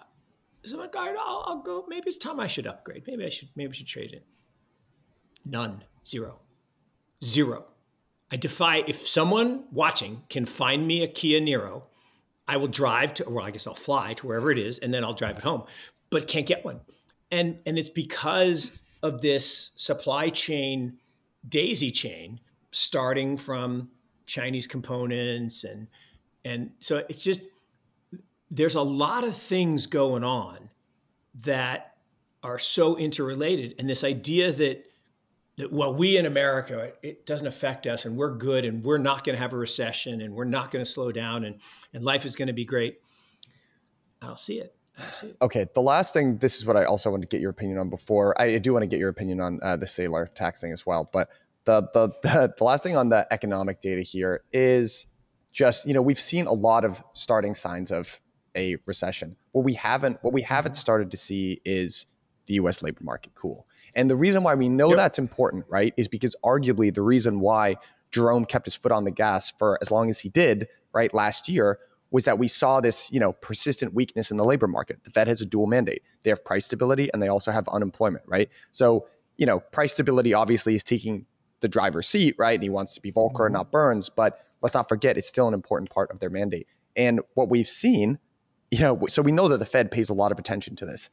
so I'm like, all right, I'll, I'll go. Maybe it's time I should upgrade. Maybe I should. Maybe I should trade it. None. Zero. Zero. I defy if someone watching can find me a Kia Niro, I will drive to. Well, I guess I'll fly to wherever it is, and then I'll drive it home. But can't get one. And and it's because of this supply chain daisy chain starting from Chinese components and and so it's just there's a lot of things going on that are so interrelated and this idea that that well we in America it doesn't affect us and we're good and we're not going to have a recession and we're not going to slow down and and life is going to be great I don't see it. Okay, the last thing. This is what I also want to get your opinion on. Before I do want to get your opinion on uh, the Saylor tax thing as well. But the, the the the last thing on the economic data here is just you know we've seen a lot of starting signs of a recession. What we haven't what we haven't mm-hmm. started to see is the U.S. labor market cool. And the reason why we know yep. that's important, right, is because arguably the reason why Jerome kept his foot on the gas for as long as he did, right, last year was that we saw this, you know, persistent weakness in the labor market. The Fed has a dual mandate. They have price stability and they also have unemployment, right? So, you know, price stability obviously is taking the driver's seat, right? And he wants to be Volcker mm-hmm. and not Burns, but let's not forget it's still an important part of their mandate. And what we've seen, you know, so we know that the Fed pays a lot of attention to this.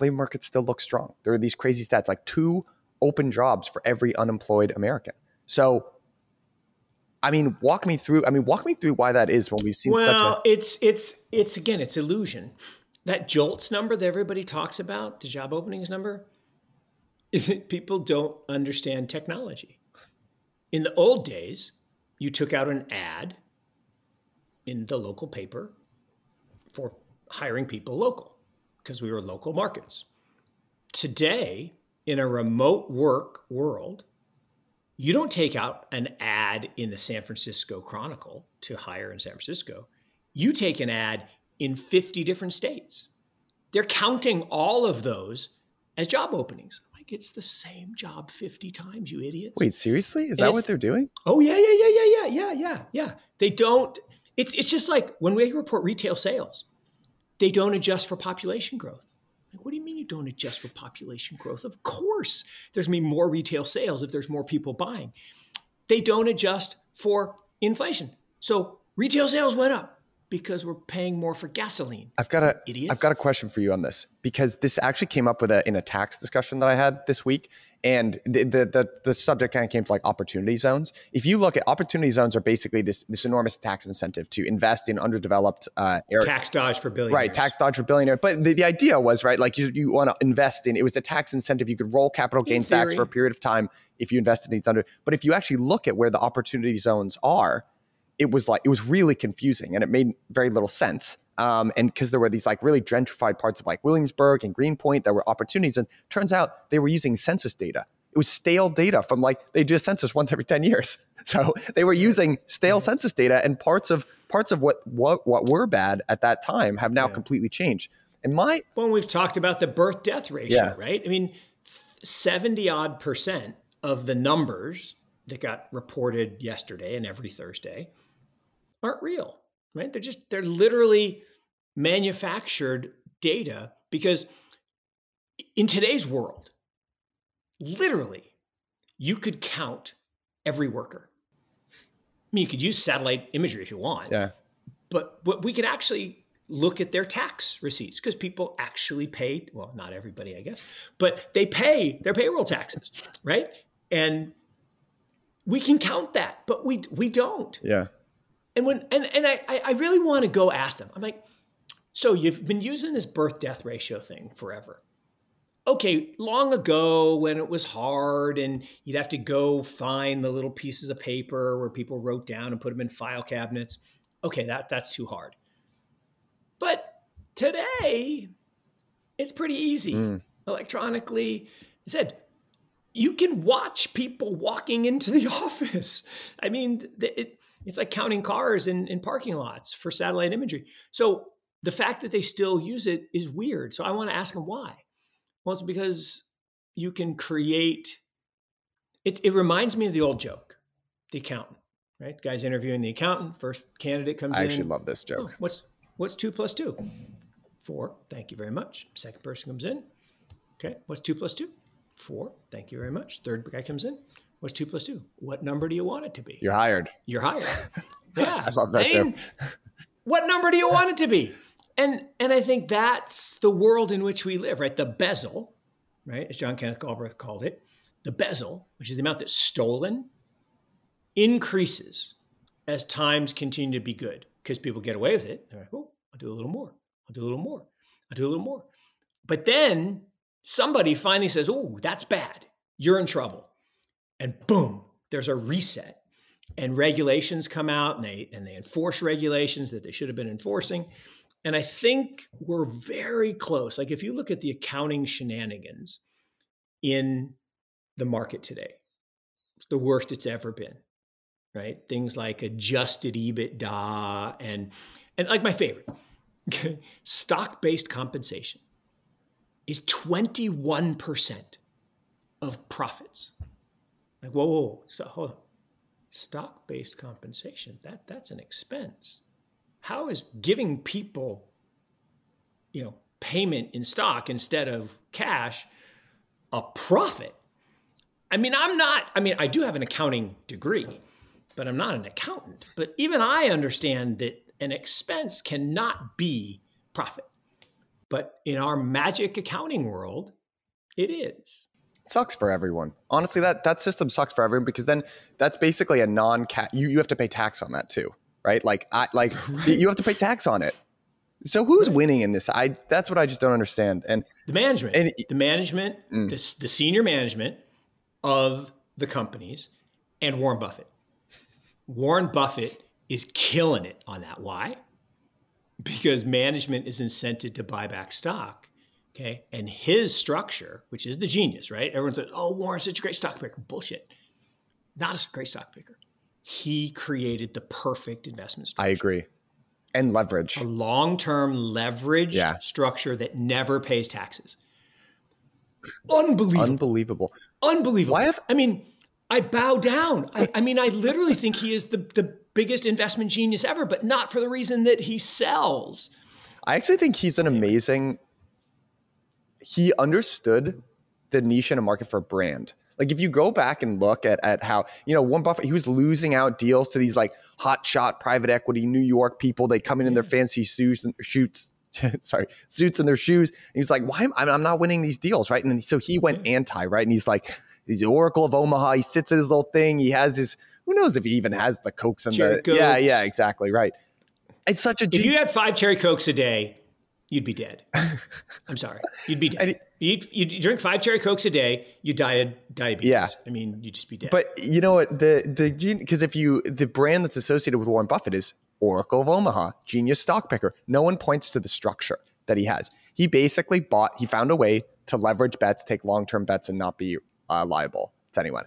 Labor market still looks strong. There are these crazy stats like two open jobs for every unemployed American. So I mean, walk me through. I mean, walk me through why that is when we've seen well, such a. it's it's it's again, it's illusion. That JOLTS number that everybody talks about, the job openings number, people don't understand technology. In the old days, you took out an ad in the local paper for hiring people local because we were local markets. Today, in a remote work world, you don't take out an ad in the San Francisco Chronicle to hire in San Francisco. You take an ad in 50 different states. They're counting all of those as job openings. Like it's the same job 50 times, you idiots. Wait, seriously? Is and that what they're doing? Oh yeah, yeah, yeah, yeah, yeah, yeah, yeah, yeah. They don't it's it's just like when we report retail sales, they don't adjust for population growth. Like, what do you mean you don't adjust for population growth? Of course, there's going to be more retail sales if there's more people buying. They don't adjust for inflation. So retail sales went up because we're paying more for gasoline. I've got a Idiots. I've got a question for you on this because this actually came up with a in a tax discussion that I had this week and the, the the the, subject kind of came to like opportunity zones. If you look at opportunity zones, are basically this this enormous tax incentive to invest in underdeveloped uh, areas. Tax dodge for billionaires. Right, tax dodge for billionaires. But the, the idea was right, like you, you want to invest in. It was a tax incentive. You could roll capital gains tax for a period of time if you invested in these under. But if you actually look at where the opportunity zones are, it was like it was really confusing and it made very little sense. Um, and because there were these like really gentrified parts of like Williamsburg and Greenpoint that were opportunities, and turns out they were using census data. It was stale data from like they do a census once every ten years, so they were using stale census data, and parts of parts of what what what were bad at that time have now yeah. completely changed. And my when we've talked about the birth death ratio, yeah. right? I mean, seventy odd percent of the numbers that got reported yesterday and every Thursday aren't real, right? They're just they're literally manufactured data because in today's world, literally, you could count every worker. I mean, you could use satellite imagery if you want. Yeah. But but we could actually look at their tax receipts because people actually pay well not everybody i guess but they pay their payroll taxes right and we can count that but we we don't yeah and when and and I I really want to go ask them. I'm like, so you've been using this birth death ratio thing forever. Okay, long ago when it was hard and you'd have to go find the little pieces of paper where people wrote down and put them in file cabinets. Okay, that that's too hard. But today, it's pretty easy mm. electronically. I said you can watch people walking into the office. I mean, it, it's like counting cars in, in parking lots for satellite imagery. So the fact that they still use it is weird. So I want to ask them why. Well, it's because you can create. It, it reminds me of the old joke, the accountant, right? The guy's interviewing the accountant. First candidate comes I in. I actually love this oh, joke. Oh, what's what's two plus two? Four. Thank you very much. Second person comes in. Okay. What's two plus two? Four. Thank you very much. Third guy comes in. What's two plus two? What number do you want it to be? You're hired. You're hired. Yeah. I love that I mean, what number do you want it to be? And and I think that's the world in which we live, right? The bezzle, right? As John Kenneth Galbraith called it, the bezzle, which is the amount that's stolen, increases as times continue to be good because people get away with it. They're like, oh, I'll do a little more. I'll do a little more. I'll do a little more. But then somebody finally says, oh, that's bad. You're in trouble and boom, there's a reset. And regulations come out and they and they enforce regulations that they should have been enforcing. And I think we're very close. Like if you look at the accounting shenanigans in the market today, it's the worst it's ever been. Right? Things like adjusted EBITDA and and like my favorite, stock-based compensation is 21% of profits. Like, whoa, whoa. So, hold on. Stock-based compensation, that, that's an expense. how is giving people, you know, payment in stock instead of cash a profit? I mean, I'm not, I mean, I do have an accounting degree, but I'm not an accountant. But even I understand that an expense cannot be profit. But in our magic accounting world, it is. Sucks for everyone. Honestly, that that system sucks for everyone because then that's basically a non cat you, you have to pay tax on that too, right? Like I like right. you have to pay tax on it. So who's right. winning in this? I that's what I just don't understand. And the management, and, the management, mm. the, the senior management of the companies, and Warren Buffett. Warren Buffett is killing it on that. Why? Because management is incented to buy back stock. Okay. And his structure, which is the genius, right? Everyone says, oh, Warren's such a great stock picker. Bullshit. Not a great stock picker. He created the perfect investment structure. I agree. And leverage. A long term leveraged yeah. structure that never pays taxes. Unbelievable. Unbelievable. Unbelievable. Why have- I mean, I bow down. I, I mean, I literally think he is the, the biggest investment genius ever, but not for the reason that he sells. I actually think he's an amazing. He understood the niche in a market for a brand. Like if you go back and look at, at how, you know, Warren Buffett, he was losing out deals to these like hot shot private equity New York people. They come in in their mm. fancy suits and shoots, sorry, suits and their shoes. And he's like, why am I, I'm not winning these deals, right? And so he went mm. anti, right? And he's like, the Oracle of Omaha. He sits at his little thing. He has his who knows if he even has the cokes and cherry the cokes. yeah yeah exactly right. It's such a if you had five cherry cokes a day, you'd be dead. I'm sorry, you'd be dead. You you drink five cherry cokes a day, you die of diabetes. Yeah, I mean you'd just be dead. But you know what the the because if you the brand that's associated with Warren Buffett is Oracle of Omaha, genius stock picker. No one points to the structure that he has. He basically bought. He found a way to leverage bets, take long term bets, and not be uh, liable to anyone.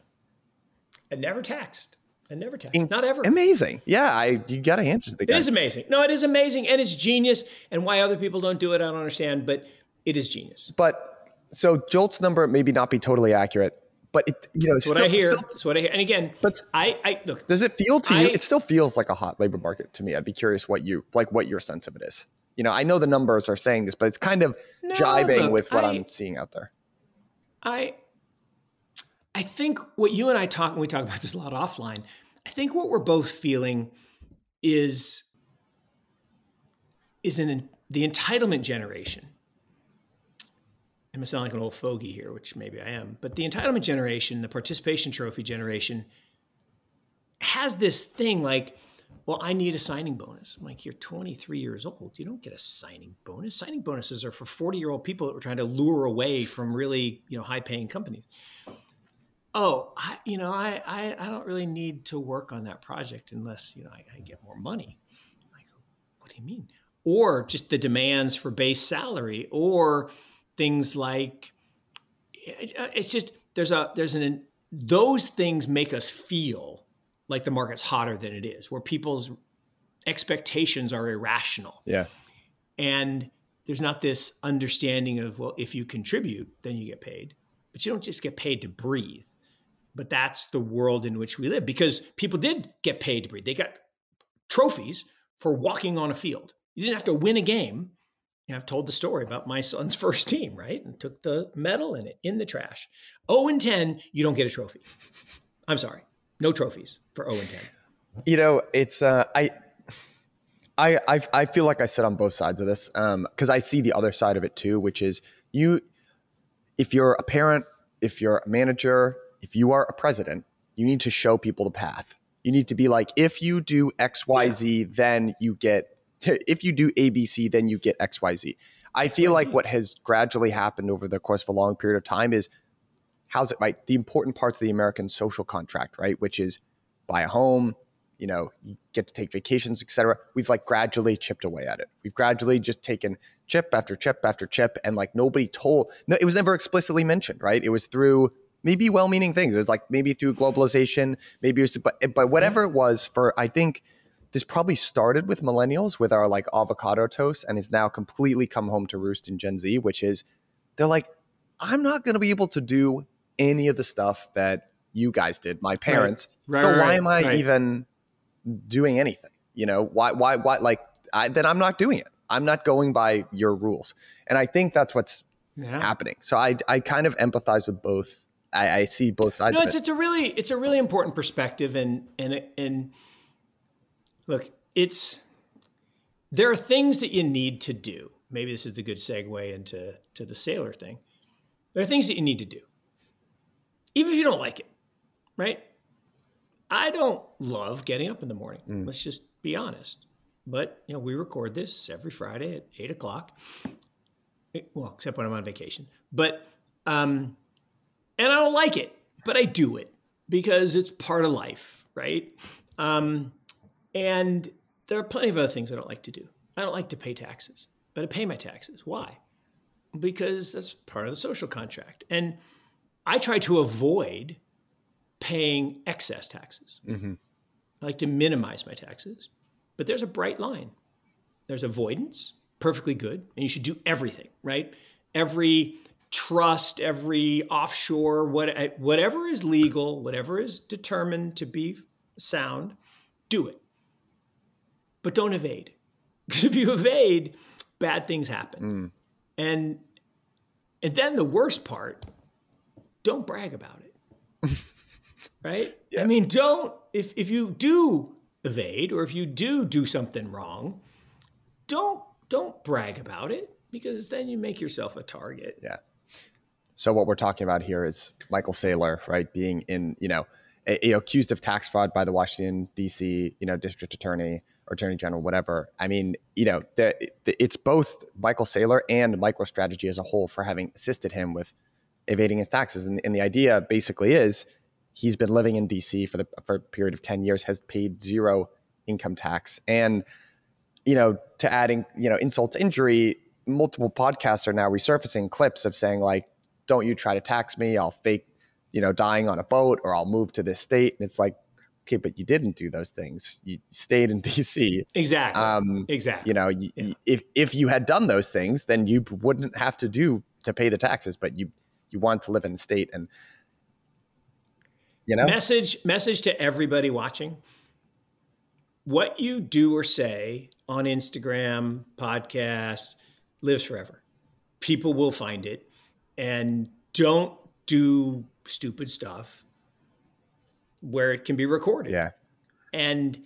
And never taxed. And never taxed. In- not ever. Amazing. Yeah, I you got to answer the guy. It is amazing. No, it is amazing, and it's genius. And why other people don't do it, I don't understand. But it is genius. But so JOLTS number maybe not be totally accurate, but it you know it's what I hear. Still, That's what I hear. And again, but I, I look. Does it feel to I, you? It still feels like a hot labor market to me. I'd be curious what you like, what your sense of it is. You know, I know the numbers are saying this, but it's kind of no, jibing look, with what I, I'm seeing out there. I I think what you and I talk, and we talk about this a lot offline, I think what we're both feeling is is an the entitlement generation. I'm gonna sound like an old fogey here, which maybe I am, but the entitlement generation, the participation trophy generation, has this thing like, well, I need a signing bonus. I'm like, you're 23 years old. You don't get a signing bonus. Signing bonuses are for 40 year old people that were trying to lure away from really, you know, high paying companies oh, I, you know, I, I, I don't really need to work on that project unless, you know, I, I get more money. I go, what do you mean? Or just the demands for base salary or things like, uh, it's just, there's a, there's an, those things make us feel like the market's hotter than it is, where people's expectations are irrational. Yeah. And there's not this understanding of, well, if you contribute, then you get paid. But you don't just get paid to breathe but that's the world in which we live because people did get paid to breathe. They got trophies for walking on a field. You didn't have to win a game. And I've told the story about my son's first team, right? And took the medal in it in the trash. 0 and 10, you don't get a trophy. I'm sorry. No trophies for 0 and 10. You know, it's uh I I I, I feel like I sit on both sides of this um because I see the other side of it too, which is you if you're a parent, if you're a manager, if you are a president, you need to show people the path. You need to be like, if you do XYZ, yeah. then you get, if you do ABC, then you get XYZ. I feel like what has gradually happened over the course of a long period of time is how's it right? The important parts of the American social contract, right? Which is buy a home, you know, you get to take vacations, etc. We've like gradually chipped away at it. We've gradually just taken chip after chip after chip, and like nobody told. No, it was never explicitly mentioned, right? It was through maybe well-meaning things. It was like maybe through globalization, maybe it was, but eh, but whatever it was for, I think this probably started with millennials with our like avocado toast, and has now completely come home to roost in Gen Z, which is they're like, I'm not going to be able to do any of the stuff that you guys did, my parents. Right. Right, so why am I even doing anything? You know, why why why like I, then I'm not doing it. I'm not going by your rules. And I think that's what's yeah. happening. So I, I kind of empathize with both. I, I see both sides. No, it's, it. it's a really, it's a really important perspective. And, and, and look, it's, there are things that you need to do. Maybe this is the good segue into to the Saylor thing. There are things that you need to do, even if you don't like it, right? I don't love getting up in the morning. Mm. Let's just be honest. But you know, we record this every Friday at eight o'clock. well, except when I'm on vacation. But um, and I don't like it, but I do it because it's part of life, right? Um, and there are plenty of other things I don't like to do. I don't like to pay taxes, but I pay my taxes. Why? Because that's part of the social contract. And I try to avoid paying excess taxes. Mm-hmm. I like to minimize my taxes, but there's a bright line. There's avoidance, perfectly good, and you should do everything, right? Every trust, every offshore, what, whatever is legal, whatever is determined to be sound, do it. But don't evade. Because if you evade, bad things happen. Mm. And and then the worst part, don't brag about it. right? Yeah. I mean, don't if if you do evade or if you do do something wrong, don't don't brag about it because then you make yourself a target. Yeah. So what we're talking about here is Michael Saylor, right, being in, you know, a, a accused of tax fraud by the Washington D.C. you know district attorney or attorney general, whatever. I mean, you know, the, the, it's both Michael Saylor and MicroStrategy as a whole for having assisted him with evading his taxes. And, and the idea basically is he's been living in DC for the for a period of 10 years, has paid zero income tax. And, you know, to adding, you know, insult to injury, multiple podcasts are now resurfacing clips of saying, like, don't you try to tax me, I'll fake, you know, dying on a boat or I'll move to this state. And it's like, okay, but you didn't do those things. You stayed in DC. Exactly. Um, exactly. You know, you, yeah. if if you had done those things, then you wouldn't have to do to pay the taxes. But you you want to live in the state, and you know, message message to everybody watching. What you do or say on Instagram, podcast, lives forever. People will find it, and don't do stupid stuff where it can be recorded. Yeah. And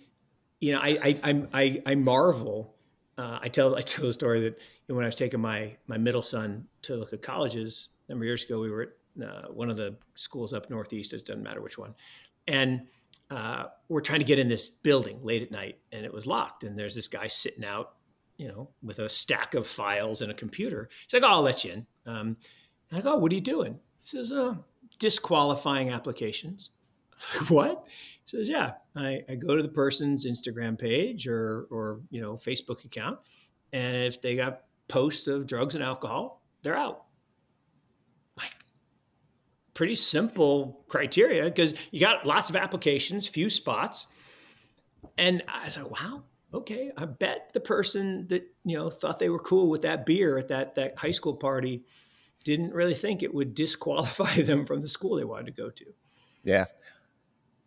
you know, I I I, I marvel. Uh, I tell I tell the story that you know, when I was taking my my middle son to look at colleges a number of years ago, we were at uh, one of the schools up northeast. It doesn't matter which one, and uh, we're trying to get in this building late at night, and it was locked. And there's this guy sitting out, you know, with a stack of files and a computer. He's like, oh, "I'll let you in." Um, I go, oh, "What are you doing?" He says, "Uh, disqualifying applications." what? He says, yeah, I, I go to the person's Instagram page or, or, you know, Facebook account. And if they got posts of drugs and alcohol, they're out. Like pretty simple criteria because you got lots of applications, few spots. And I was like, wow, okay. I bet the person that, you know, thought they were cool with that beer at that, that high school party didn't really think it would disqualify them from the school they wanted to go to. Yeah.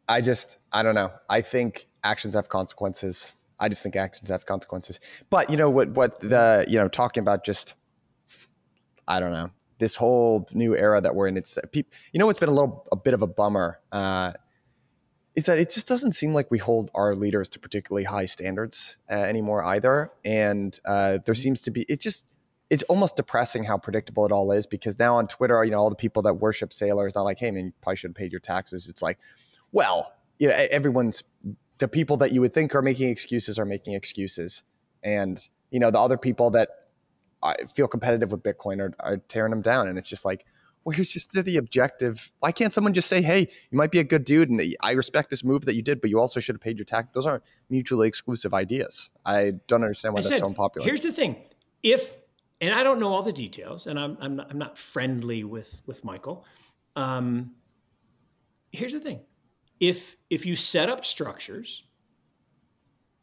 I just, I don't know. I think actions have consequences. I just think actions have consequences. But you know what? What the you know talking about just, I don't know this whole new era that we're in. It's you know what's been a little a bit of a bummer uh, is that it just doesn't seem like we hold our leaders to particularly high standards uh, anymore either. And uh, there mm-hmm. seems to be it just it's almost depressing how predictable it all is because now on Twitter, you know, all the people that worship Saylor's, not like, hey man, you probably should have paid your taxes. It's like well, you know, everyone's the people that you would think are making excuses are making excuses, and you know the other people that feel competitive with Bitcoin are, are tearing them down, and it's just like, well, here's just the objective. Why can't someone just say, hey, you might be a good dude, and I respect this move that you did, but you also should have paid your tax. Those aren't mutually exclusive ideas. I don't understand why I that's said, so unpopular. Here's the thing: if and I don't know all the details, and I'm I'm not, I'm not friendly with with Michael. Um, here's the thing: if if you set up structures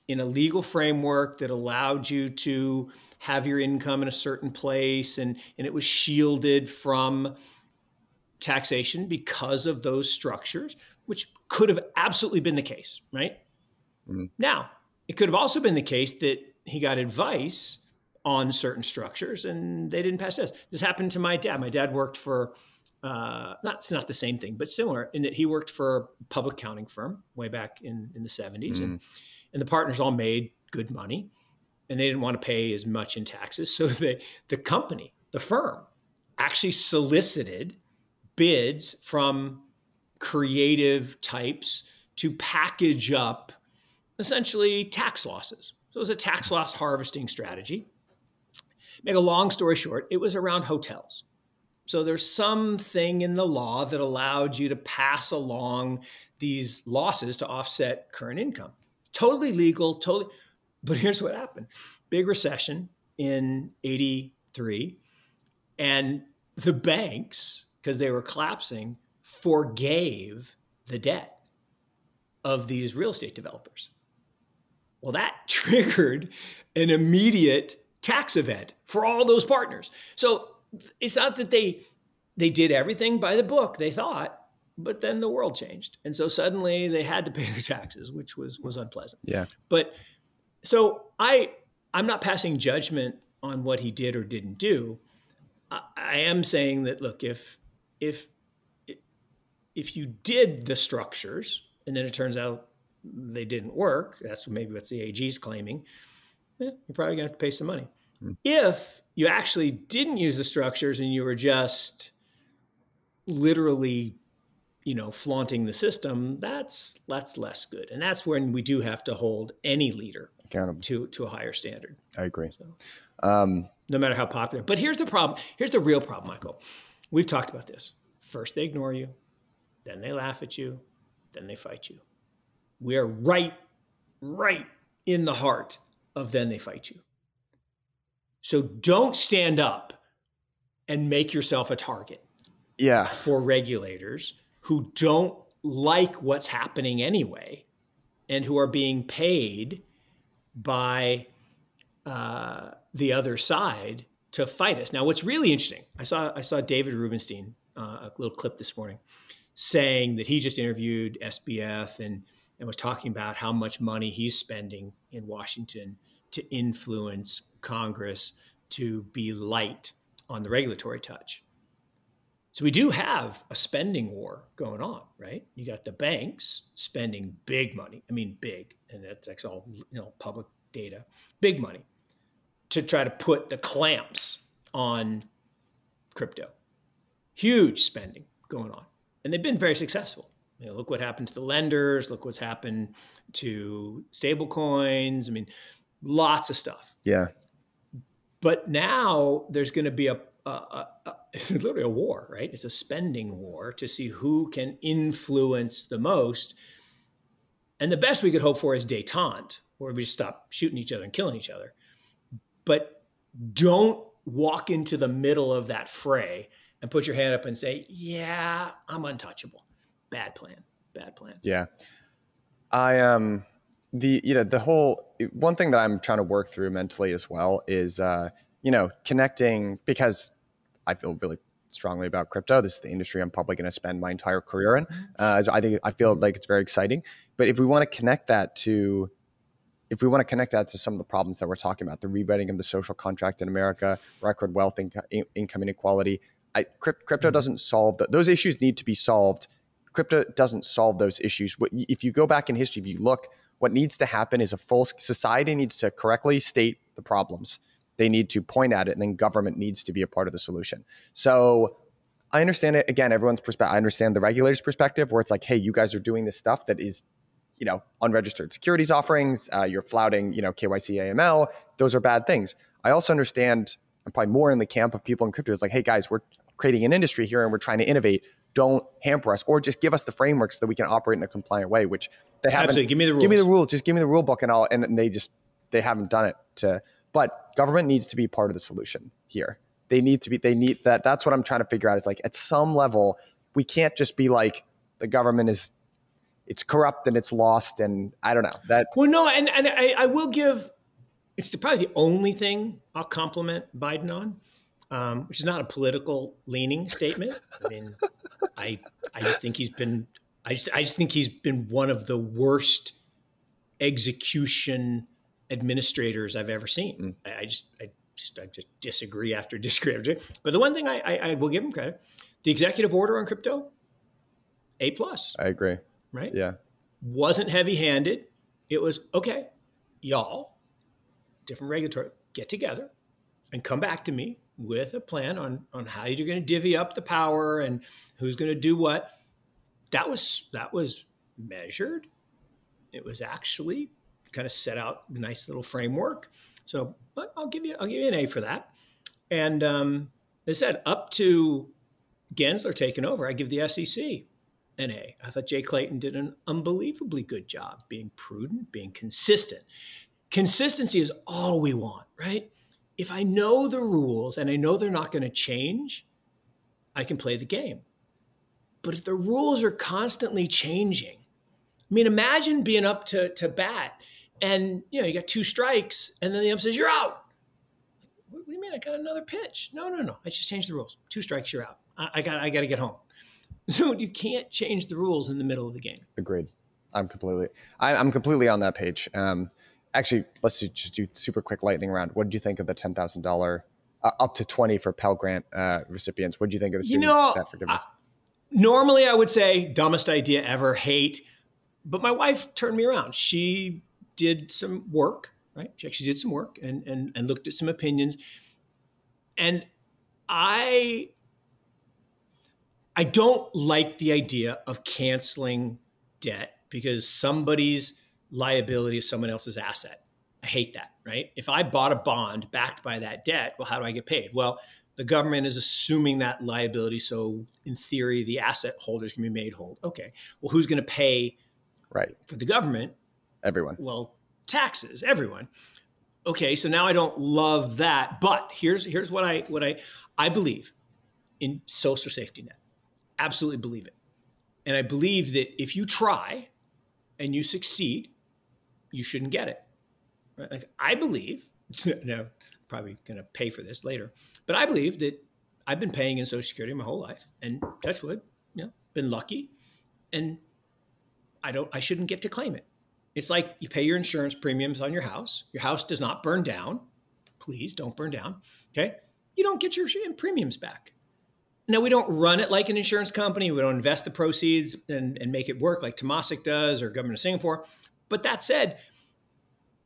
in a legal framework that allowed you to have your income in a certain place and and it was shielded from taxation because of those structures which could have absolutely been the case right mm-hmm. now it could have also been the case that he got advice on certain structures and they didn't pass tests. This happened to my dad. My dad worked for uh, not it's not the same thing, but similar in that he worked for a public accounting firm way back in, in the 70s. Mm. And, and the partners all made good money and they didn't want to pay as much in taxes. So they, the company, the firm, actually solicited bids from creative types to package up essentially tax losses. So it was a tax loss harvesting strategy. Make a long story short, it was around hotels. So there's something in the law that allowed you to pass along these losses to offset current income. Totally legal, totally. But here's what happened big recession in 83, and the banks, because they were collapsing, forgave the debt of these real estate developers. Well, that triggered an immediate tax event for all those partners. So it's not that they they did everything by the book they thought, but then the world changed, and so suddenly they had to pay their taxes, which was was unpleasant. Yeah. But so I I'm not passing judgment on what he did or didn't do. I, I am saying that look, if if if you did the structures and then it turns out they didn't work, that's maybe what the AG is claiming. Eh, you're probably going to have to pay some money. If you actually didn't use the structures and you were just literally you know flaunting the system that's that's less good. And that's when we do have to hold any leader accountable. to to a higher standard. I agree. So, um, no matter how popular but here's the problem here's the real problem michael. We've talked about this. First they ignore you then they laugh at you then they fight you. We are right right in the heart of then they fight you so don't stand up and make yourself a target. Yeah. For regulators who don't like what's happening anyway and who are being paid by uh, the other side to fight us. Now, what's really interesting, I saw I saw David Rubenstein, uh, a little clip this morning, saying that he just interviewed SBF and and was talking about how much money he's spending in Washington to influence Congress to be light on the regulatory touch. So we do have a spending war going on, right? You got the banks spending big money. I mean, big, and that's, that's all you know, public data, big money to try to put the clamps on crypto. Huge spending going on, and they've been very successful. You know, look what happened to the lenders. Look what's happened to stable coins. I mean, lots of stuff. Yeah. But now there's going to be a, a, a, a, it's literally a war, right? It's a spending war to see who can influence the most. And the best we could hope for is detente, where we just stop shooting each other and killing each other. But don't walk into the middle of that fray and put your hand up and say, "Yeah, I'm untouchable." Bad plan. Bad plan. Yeah. I um the you know the whole one thing that I'm trying to work through mentally as well is uh, you know connecting because I feel really strongly about crypto. This is the industry I'm probably going to spend my entire career in. Mm-hmm. Uh, so I think I feel like it's very exciting. But if we want to connect that to if we want to connect that to some of the problems that we're talking about, the rewriting of the social contract in America, record wealth, inco- income inequality, I, crypto mm-hmm. doesn't solve that. Those issues need to be solved. Crypto doesn't solve those issues. If you go back in history, if you look what needs to happen is a full society needs to correctly state the problems. They need to point at it, and then government needs to be a part of the solution. So I understand it. Again, everyone's perspective. I understand the regulators' perspective, where it's like, hey, you guys are doing this stuff that is, you know, unregistered securities offerings. Uh, you're flouting, you know, KYC AML. Those are bad things. I also understand. I'm probably more in the camp of people in crypto. Is like, hey, guys, we're creating an industry here, and we're trying to innovate. Don't hamper us, or just give us the framework so that we can operate in a compliant way. Which they haven't. Absolutely. Give me the rules. Give me the rules. Just give me the rule book and all. And they just they haven't done it to. But government needs to be part of the solution here. They need to be. They need that. That's what I'm trying to figure out. Is like at some level we can't just be like the government is. It's corrupt and it's lost and I don't know that. Well, no, and and I, I will give. It's the, probably the only thing I'll compliment Biden on. Um, which is not a political leaning statement. I mean, I I just think he's been I just I just think he's been one of the worst execution administrators I've ever seen. Mm. I, I, just I just I just disagree after disagree But the one thing I, I, I will give him credit, the executive order on crypto, a plus. I agree. Right. Yeah. Wasn't heavy handed. It was okay, y'all, different regulatory, get together and come back to me with a plan on on how you're going to divvy up the power and who's going to do what. That was that was measured. It was actually kind of set out a nice little framework. So but I'll give you I'll give you an A for that. And um, they said up to Gensler taking over, I give the SEC an A. I thought Jay Clayton did an unbelievably good job being prudent, being consistent. Consistency is all we want, right? If I know the rules and I know they're not going to change, I can play the game. But if the rules are constantly changing, I mean, imagine being up to, to bat and you know you got two strikes and then the ump says you're out. What do you mean? I got another pitch? No, no, no. I just changed the rules. Two strikes, you're out. I, I got I got to get home. So you can't change the rules in the middle of the game. Agreed. I'm completely I, am completely on that page. Um, actually, let's just do super quick lightning round. What did you think of the ten thousand uh, dollar up to twenty for Pell Grant uh, recipients? What did you think of the student you know, debt forgiveness? Normally, I would say dumbest idea ever. Hate, but my wife turned me around. She did some work, right? She actually did some work and and and looked at some opinions, and I I don't like the idea of canceling debt because somebody's liability is someone else's asset. I hate that, right? If I bought a bond backed by that debt, well, how do I get paid? Well, the government is assuming that liability. So, in theory, the asset holders can be made whole. Okay. Well, who's going to pay right for the government? Everyone. Well, taxes, everyone. Okay, so now I don't love that, but here's here's what I what I I believe in social safety net absolutely believe it. And I believe that if you try and you succeed, you shouldn't get it. Right? Like I believe, now probably going to pay for this later, but I believe that I've been paying in Social Security my whole life, and touch wood, you know, been lucky, and I don't, I shouldn't get to claim it. It's like you pay your insurance premiums on your house. Your house does not burn down. Please don't burn down. Okay, you don't get your premiums back. Now, we don't run it like an insurance company. We don't invest the proceeds and, and make it work like Temasek does or government of Singapore. But that said,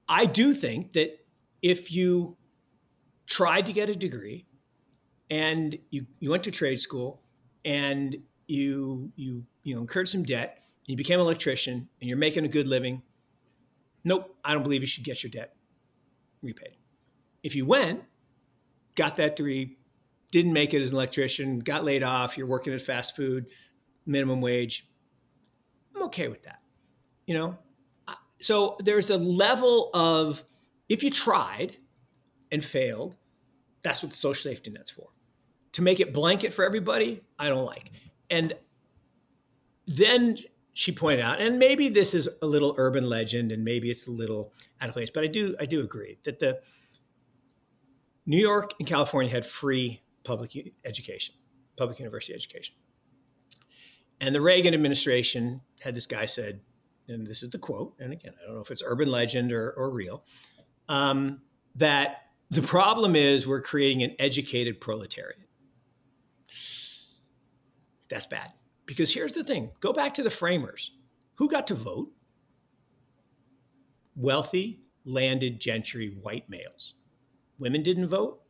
I do think that if you tried to get a degree and you, you went to trade school and you, you, you know, incurred some debt, and you became an electrician and you're making a good living, nope, I don't believe you should get your debt repaid. If you went, got that degree, didn't make it as an electrician, got laid off, you're working at fast food, minimum wage. I'm okay with that. You know? So there's a level of if you tried and failed, that's what the social safety net's for. To make it blanket for everybody, I don't like. And then she pointed out, and maybe this is a little urban legend and maybe it's a little out of place, but I do I do agree that the New York and California had free public education, public university education. And the Reagan administration had this guy said, and this is the quote, and again, I don't know if it's urban legend or, or real, um, that the problem is we're creating an educated proletariat. That's bad. Because here's the thing go back to the framers. Who got to vote? Wealthy, landed gentry, white males. Women didn't vote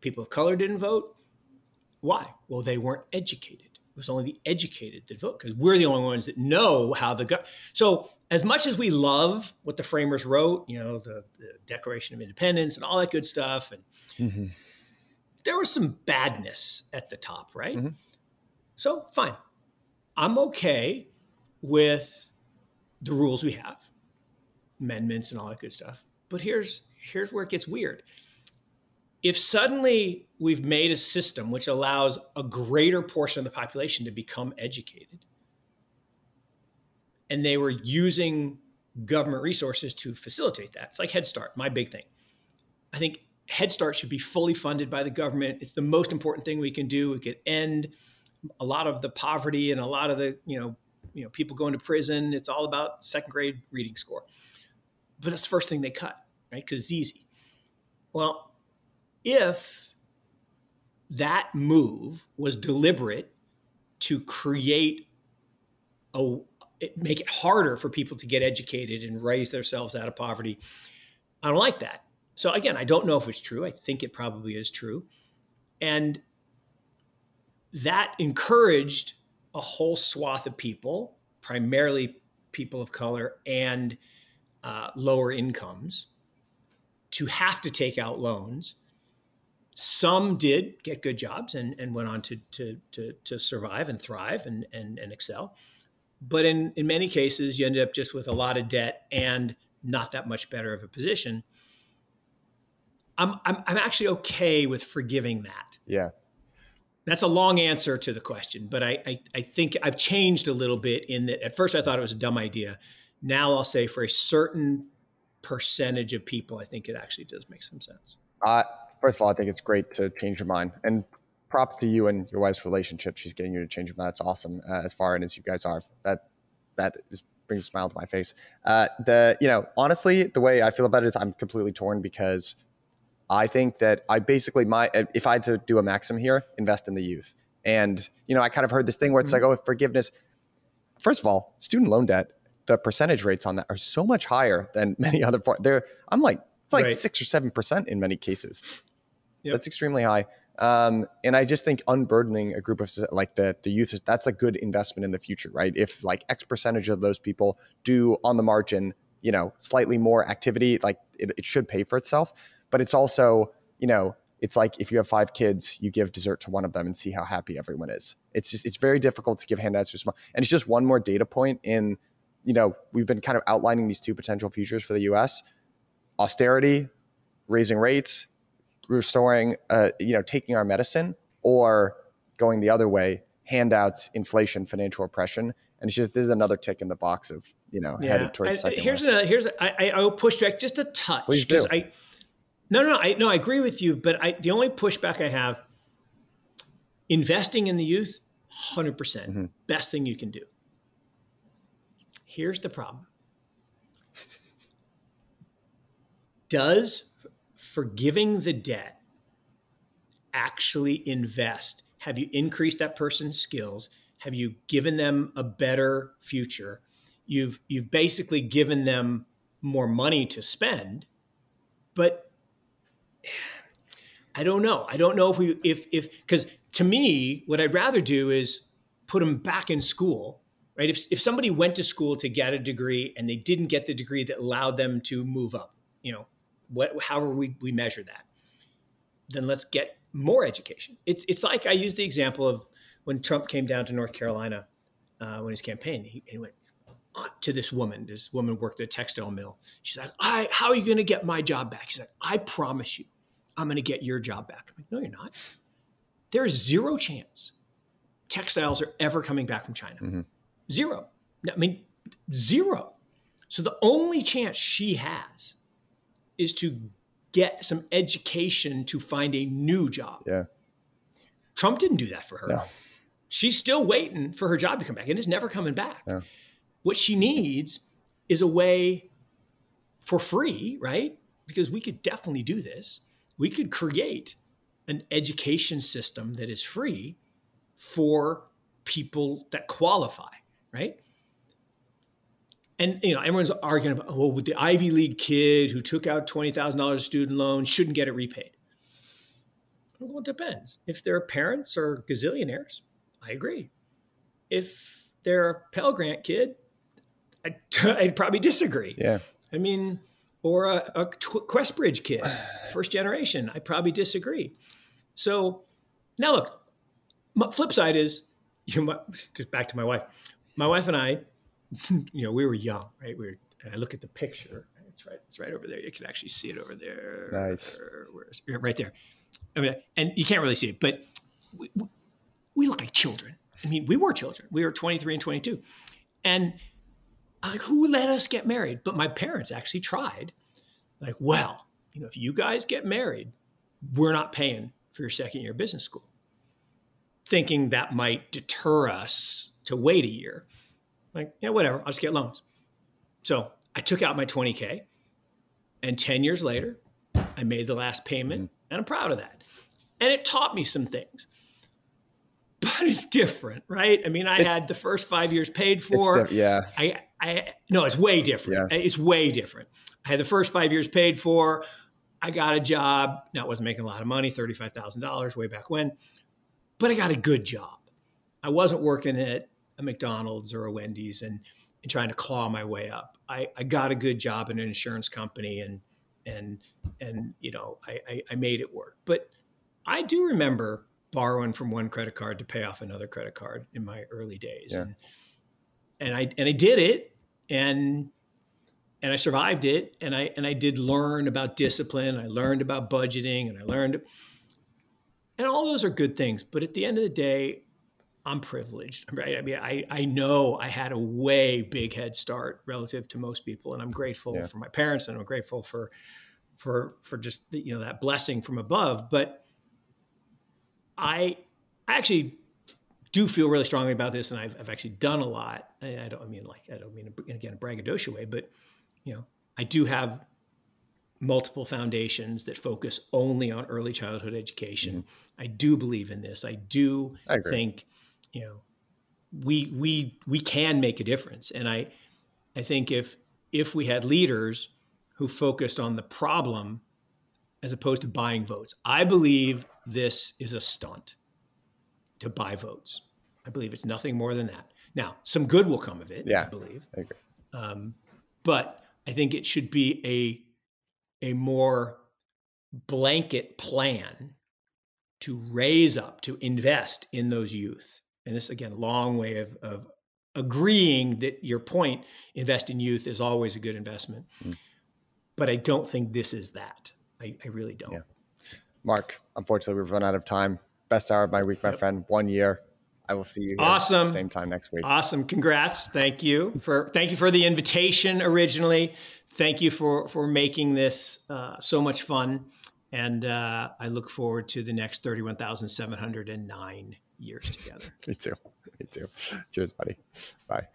people of color didn't vote. Why? Well, they weren't educated. It was only the educated that vote because we're the only ones that know how the go- so as much as we love what the framers wrote, you know, the, the Declaration of Independence and all that good stuff, and mm-hmm. there was some badness at the top, right? Mm-hmm. So fine, I'm okay with the rules we have, amendments and all that good stuff. But here's here's where it gets weird if suddenly we've made a system which allows a greater portion of the population to become educated and they were using government resources to facilitate that it's like head start my big thing. I think head start should be fully funded by the government. It's the most important thing we can do. It could end a lot of the poverty and a lot of the you know you know people going to prison. It's all about second grade reading score. But that's the first thing they cut, right? Because it's easy. Well, if that move was deliberate to create a make it harder for people to get educated and raise themselves out of poverty. I don't like that. So again, I don't know if it's true. I think it probably is true. And that encouraged a whole swath of people, primarily people of color and uh, lower incomes, to have to take out loans. Some did get good jobs and, and went on to, to, to, to survive and thrive and, and, and excel. But in, in many cases, you ended up just with a lot of debt and not that much better of a position. I'm, I'm, I'm actually okay with forgiving that. Yeah. That's a long answer to the question, but I, I, I think I've changed a little bit in that at first I thought it was a dumb idea. Now I'll say for a certain percentage of people, I think it actually does make some sense. Uh, first of all, I think it's great to change your mind. And props to you and your wife's relationship. She's getting you to change your mind. That's awesome. Uh, as far in as you guys are, that that just brings a smile to my face. Uh, the you know honestly, the way I feel about it is I'm completely torn because I think that I basically my if I had to do a maxim here, invest in the youth. And you know, I kind of heard this thing where it's mm-hmm. like, oh, forgiveness. First of all, student loan debt, the percentage rates on that are so much higher than many other. They're I'm like it's like right. six or seven percent in many cases. Yep. That's extremely high. Um, and I just think unburdening a group of like the the youth is that's a good investment in the future, right? If like X percentage of those people do on the margin, you know, slightly more activity, like it, it should pay for itself. But it's also, you know, it's like if you have five kids, you give dessert to one of them and see how happy everyone is. It's just it's very difficult to give handouts to small, and it's just one more data point in, you know, we've been kind of outlining these two potential futures for the U.S. austerity, raising rates, restoring, uh, you know, taking our medicine or going the other way, handouts, inflation, financial oppression. And it's just, this is another tick in the box of, you know, yeah. headed towards I, Here's another, here's, I, I will push back just a touch. Please do. I, no, no, I, no, I agree with you. But I, the only pushback I have, investing in the youth, 100%, percent mm-hmm. best thing you can do. Here's the problem. Does forgiving the debt actually invest? Have you increased that person's skills? Have you given them a better future? You've you've basically given them more money to spend, but I don't know. I don't know if we if if because to me, what I'd rather do is put them back in school, right? If if somebody went to school to get a degree and they didn't get the degree that allowed them to move up, you know, what, however we, we measure that, then let's get more education. It's, it's like I use the example of when Trump came down to North Carolina uh, when his campaign, he, he went to this woman. This woman worked at a textile mill. She's like, I, how are you going to get my job back? She's like, I promise you, I'm going to get your job back. I'm like, no, you're not. There is zero chance textiles are ever coming back from China. Mm-hmm. Zero. I mean, zero. So the only chance she has is to get some education to find a new job. Yeah. Trump didn't do that for her. No. She's still waiting for her job to come back and it's never coming back. Yeah. What she needs is a way for free, right? Because we could definitely do this. We could create an education system that is free for people that qualify, right? And you know everyone's arguing about oh, well with the ivy league kid who took out $20000 student loan shouldn't get it repaid? Well it depends. If their parents are gazillionaires i agree. If they're a pell grant kid i'd, I'd probably disagree. Yeah. I mean or a, a questbridge kid first generation i probably disagree. So now look flip side is you back to my wife. My wife and i you know, we were young, right? We were, I look at the picture. It's right. It's right over there. You can actually see it over there. Nice. Right there? I mean, and you can't really see it, but we, we look like children. I mean, we were children. We were 23 and 22, and like, who let us get married? But my parents actually tried. Like, well, you know, if you guys get married, we're not paying for your second year of business school. Thinking that might deter us to wait a year. Like, yeah, whatever. I'll just get loans. So I took out my 20K And 10 years later, I made the last payment mm-hmm. and I'm proud of that. And it taught me some things. But it's different, right? I mean, I it's, had the first five years paid for. Yeah. I, I, no, it's way different. Yeah. It's way different. I had the first five years paid for. I got a job. Now, it wasn't making a lot of money, $35,000 way back when, but I got a good job. I wasn't working at a McDonald's or a Wendy's and, and trying to claw my way up. I, I got a good job in an insurance company and and and you know I, I, I made it work. But I do remember borrowing from one credit card to pay off another credit card in my early days, yeah. and and I and I did it, and and I survived it, and I and I did learn about discipline. I learned about budgeting, and I learned, and all those are good things. But at the end of the day, I'm privileged, right? I mean, I, I know I had a way big head start relative to most people, and I'm grateful yeah. for my parents, and I'm grateful for for for just you know that blessing from above. But I I actually do feel really strongly about this, and I've, I've actually done a lot. I, I don't I mean like I don't mean again a braggadocio way, but you know I do have multiple foundations that focus only on early childhood education. Mm-hmm. I do believe in this. I do I think you know we we we can make a difference. And i i think if if we had leaders who focused on the problem as opposed to buying votes i believe this is a stunt to buy votes. I believe it's nothing more than that. Now some good will come of it yeah i believe. I agree. Um, but i think it should be a a more blanket plan to raise up to invest in those youth and this again long way of, of agreeing that your point invest in youth is always a good investment. Mm. but i don't think this is that. I, I really don't. Yeah. mark unfortunately we've run out of time. Best hour of my week my yep. friend. One year. I will see you awesome. same time next week. Awesome. Congrats. Thank you for thank you for the invitation originally. Thank you for for making this uh, so much fun. And uh, i look forward to the next 31709 years together. Me too. Me too. Cheers, buddy. Bye.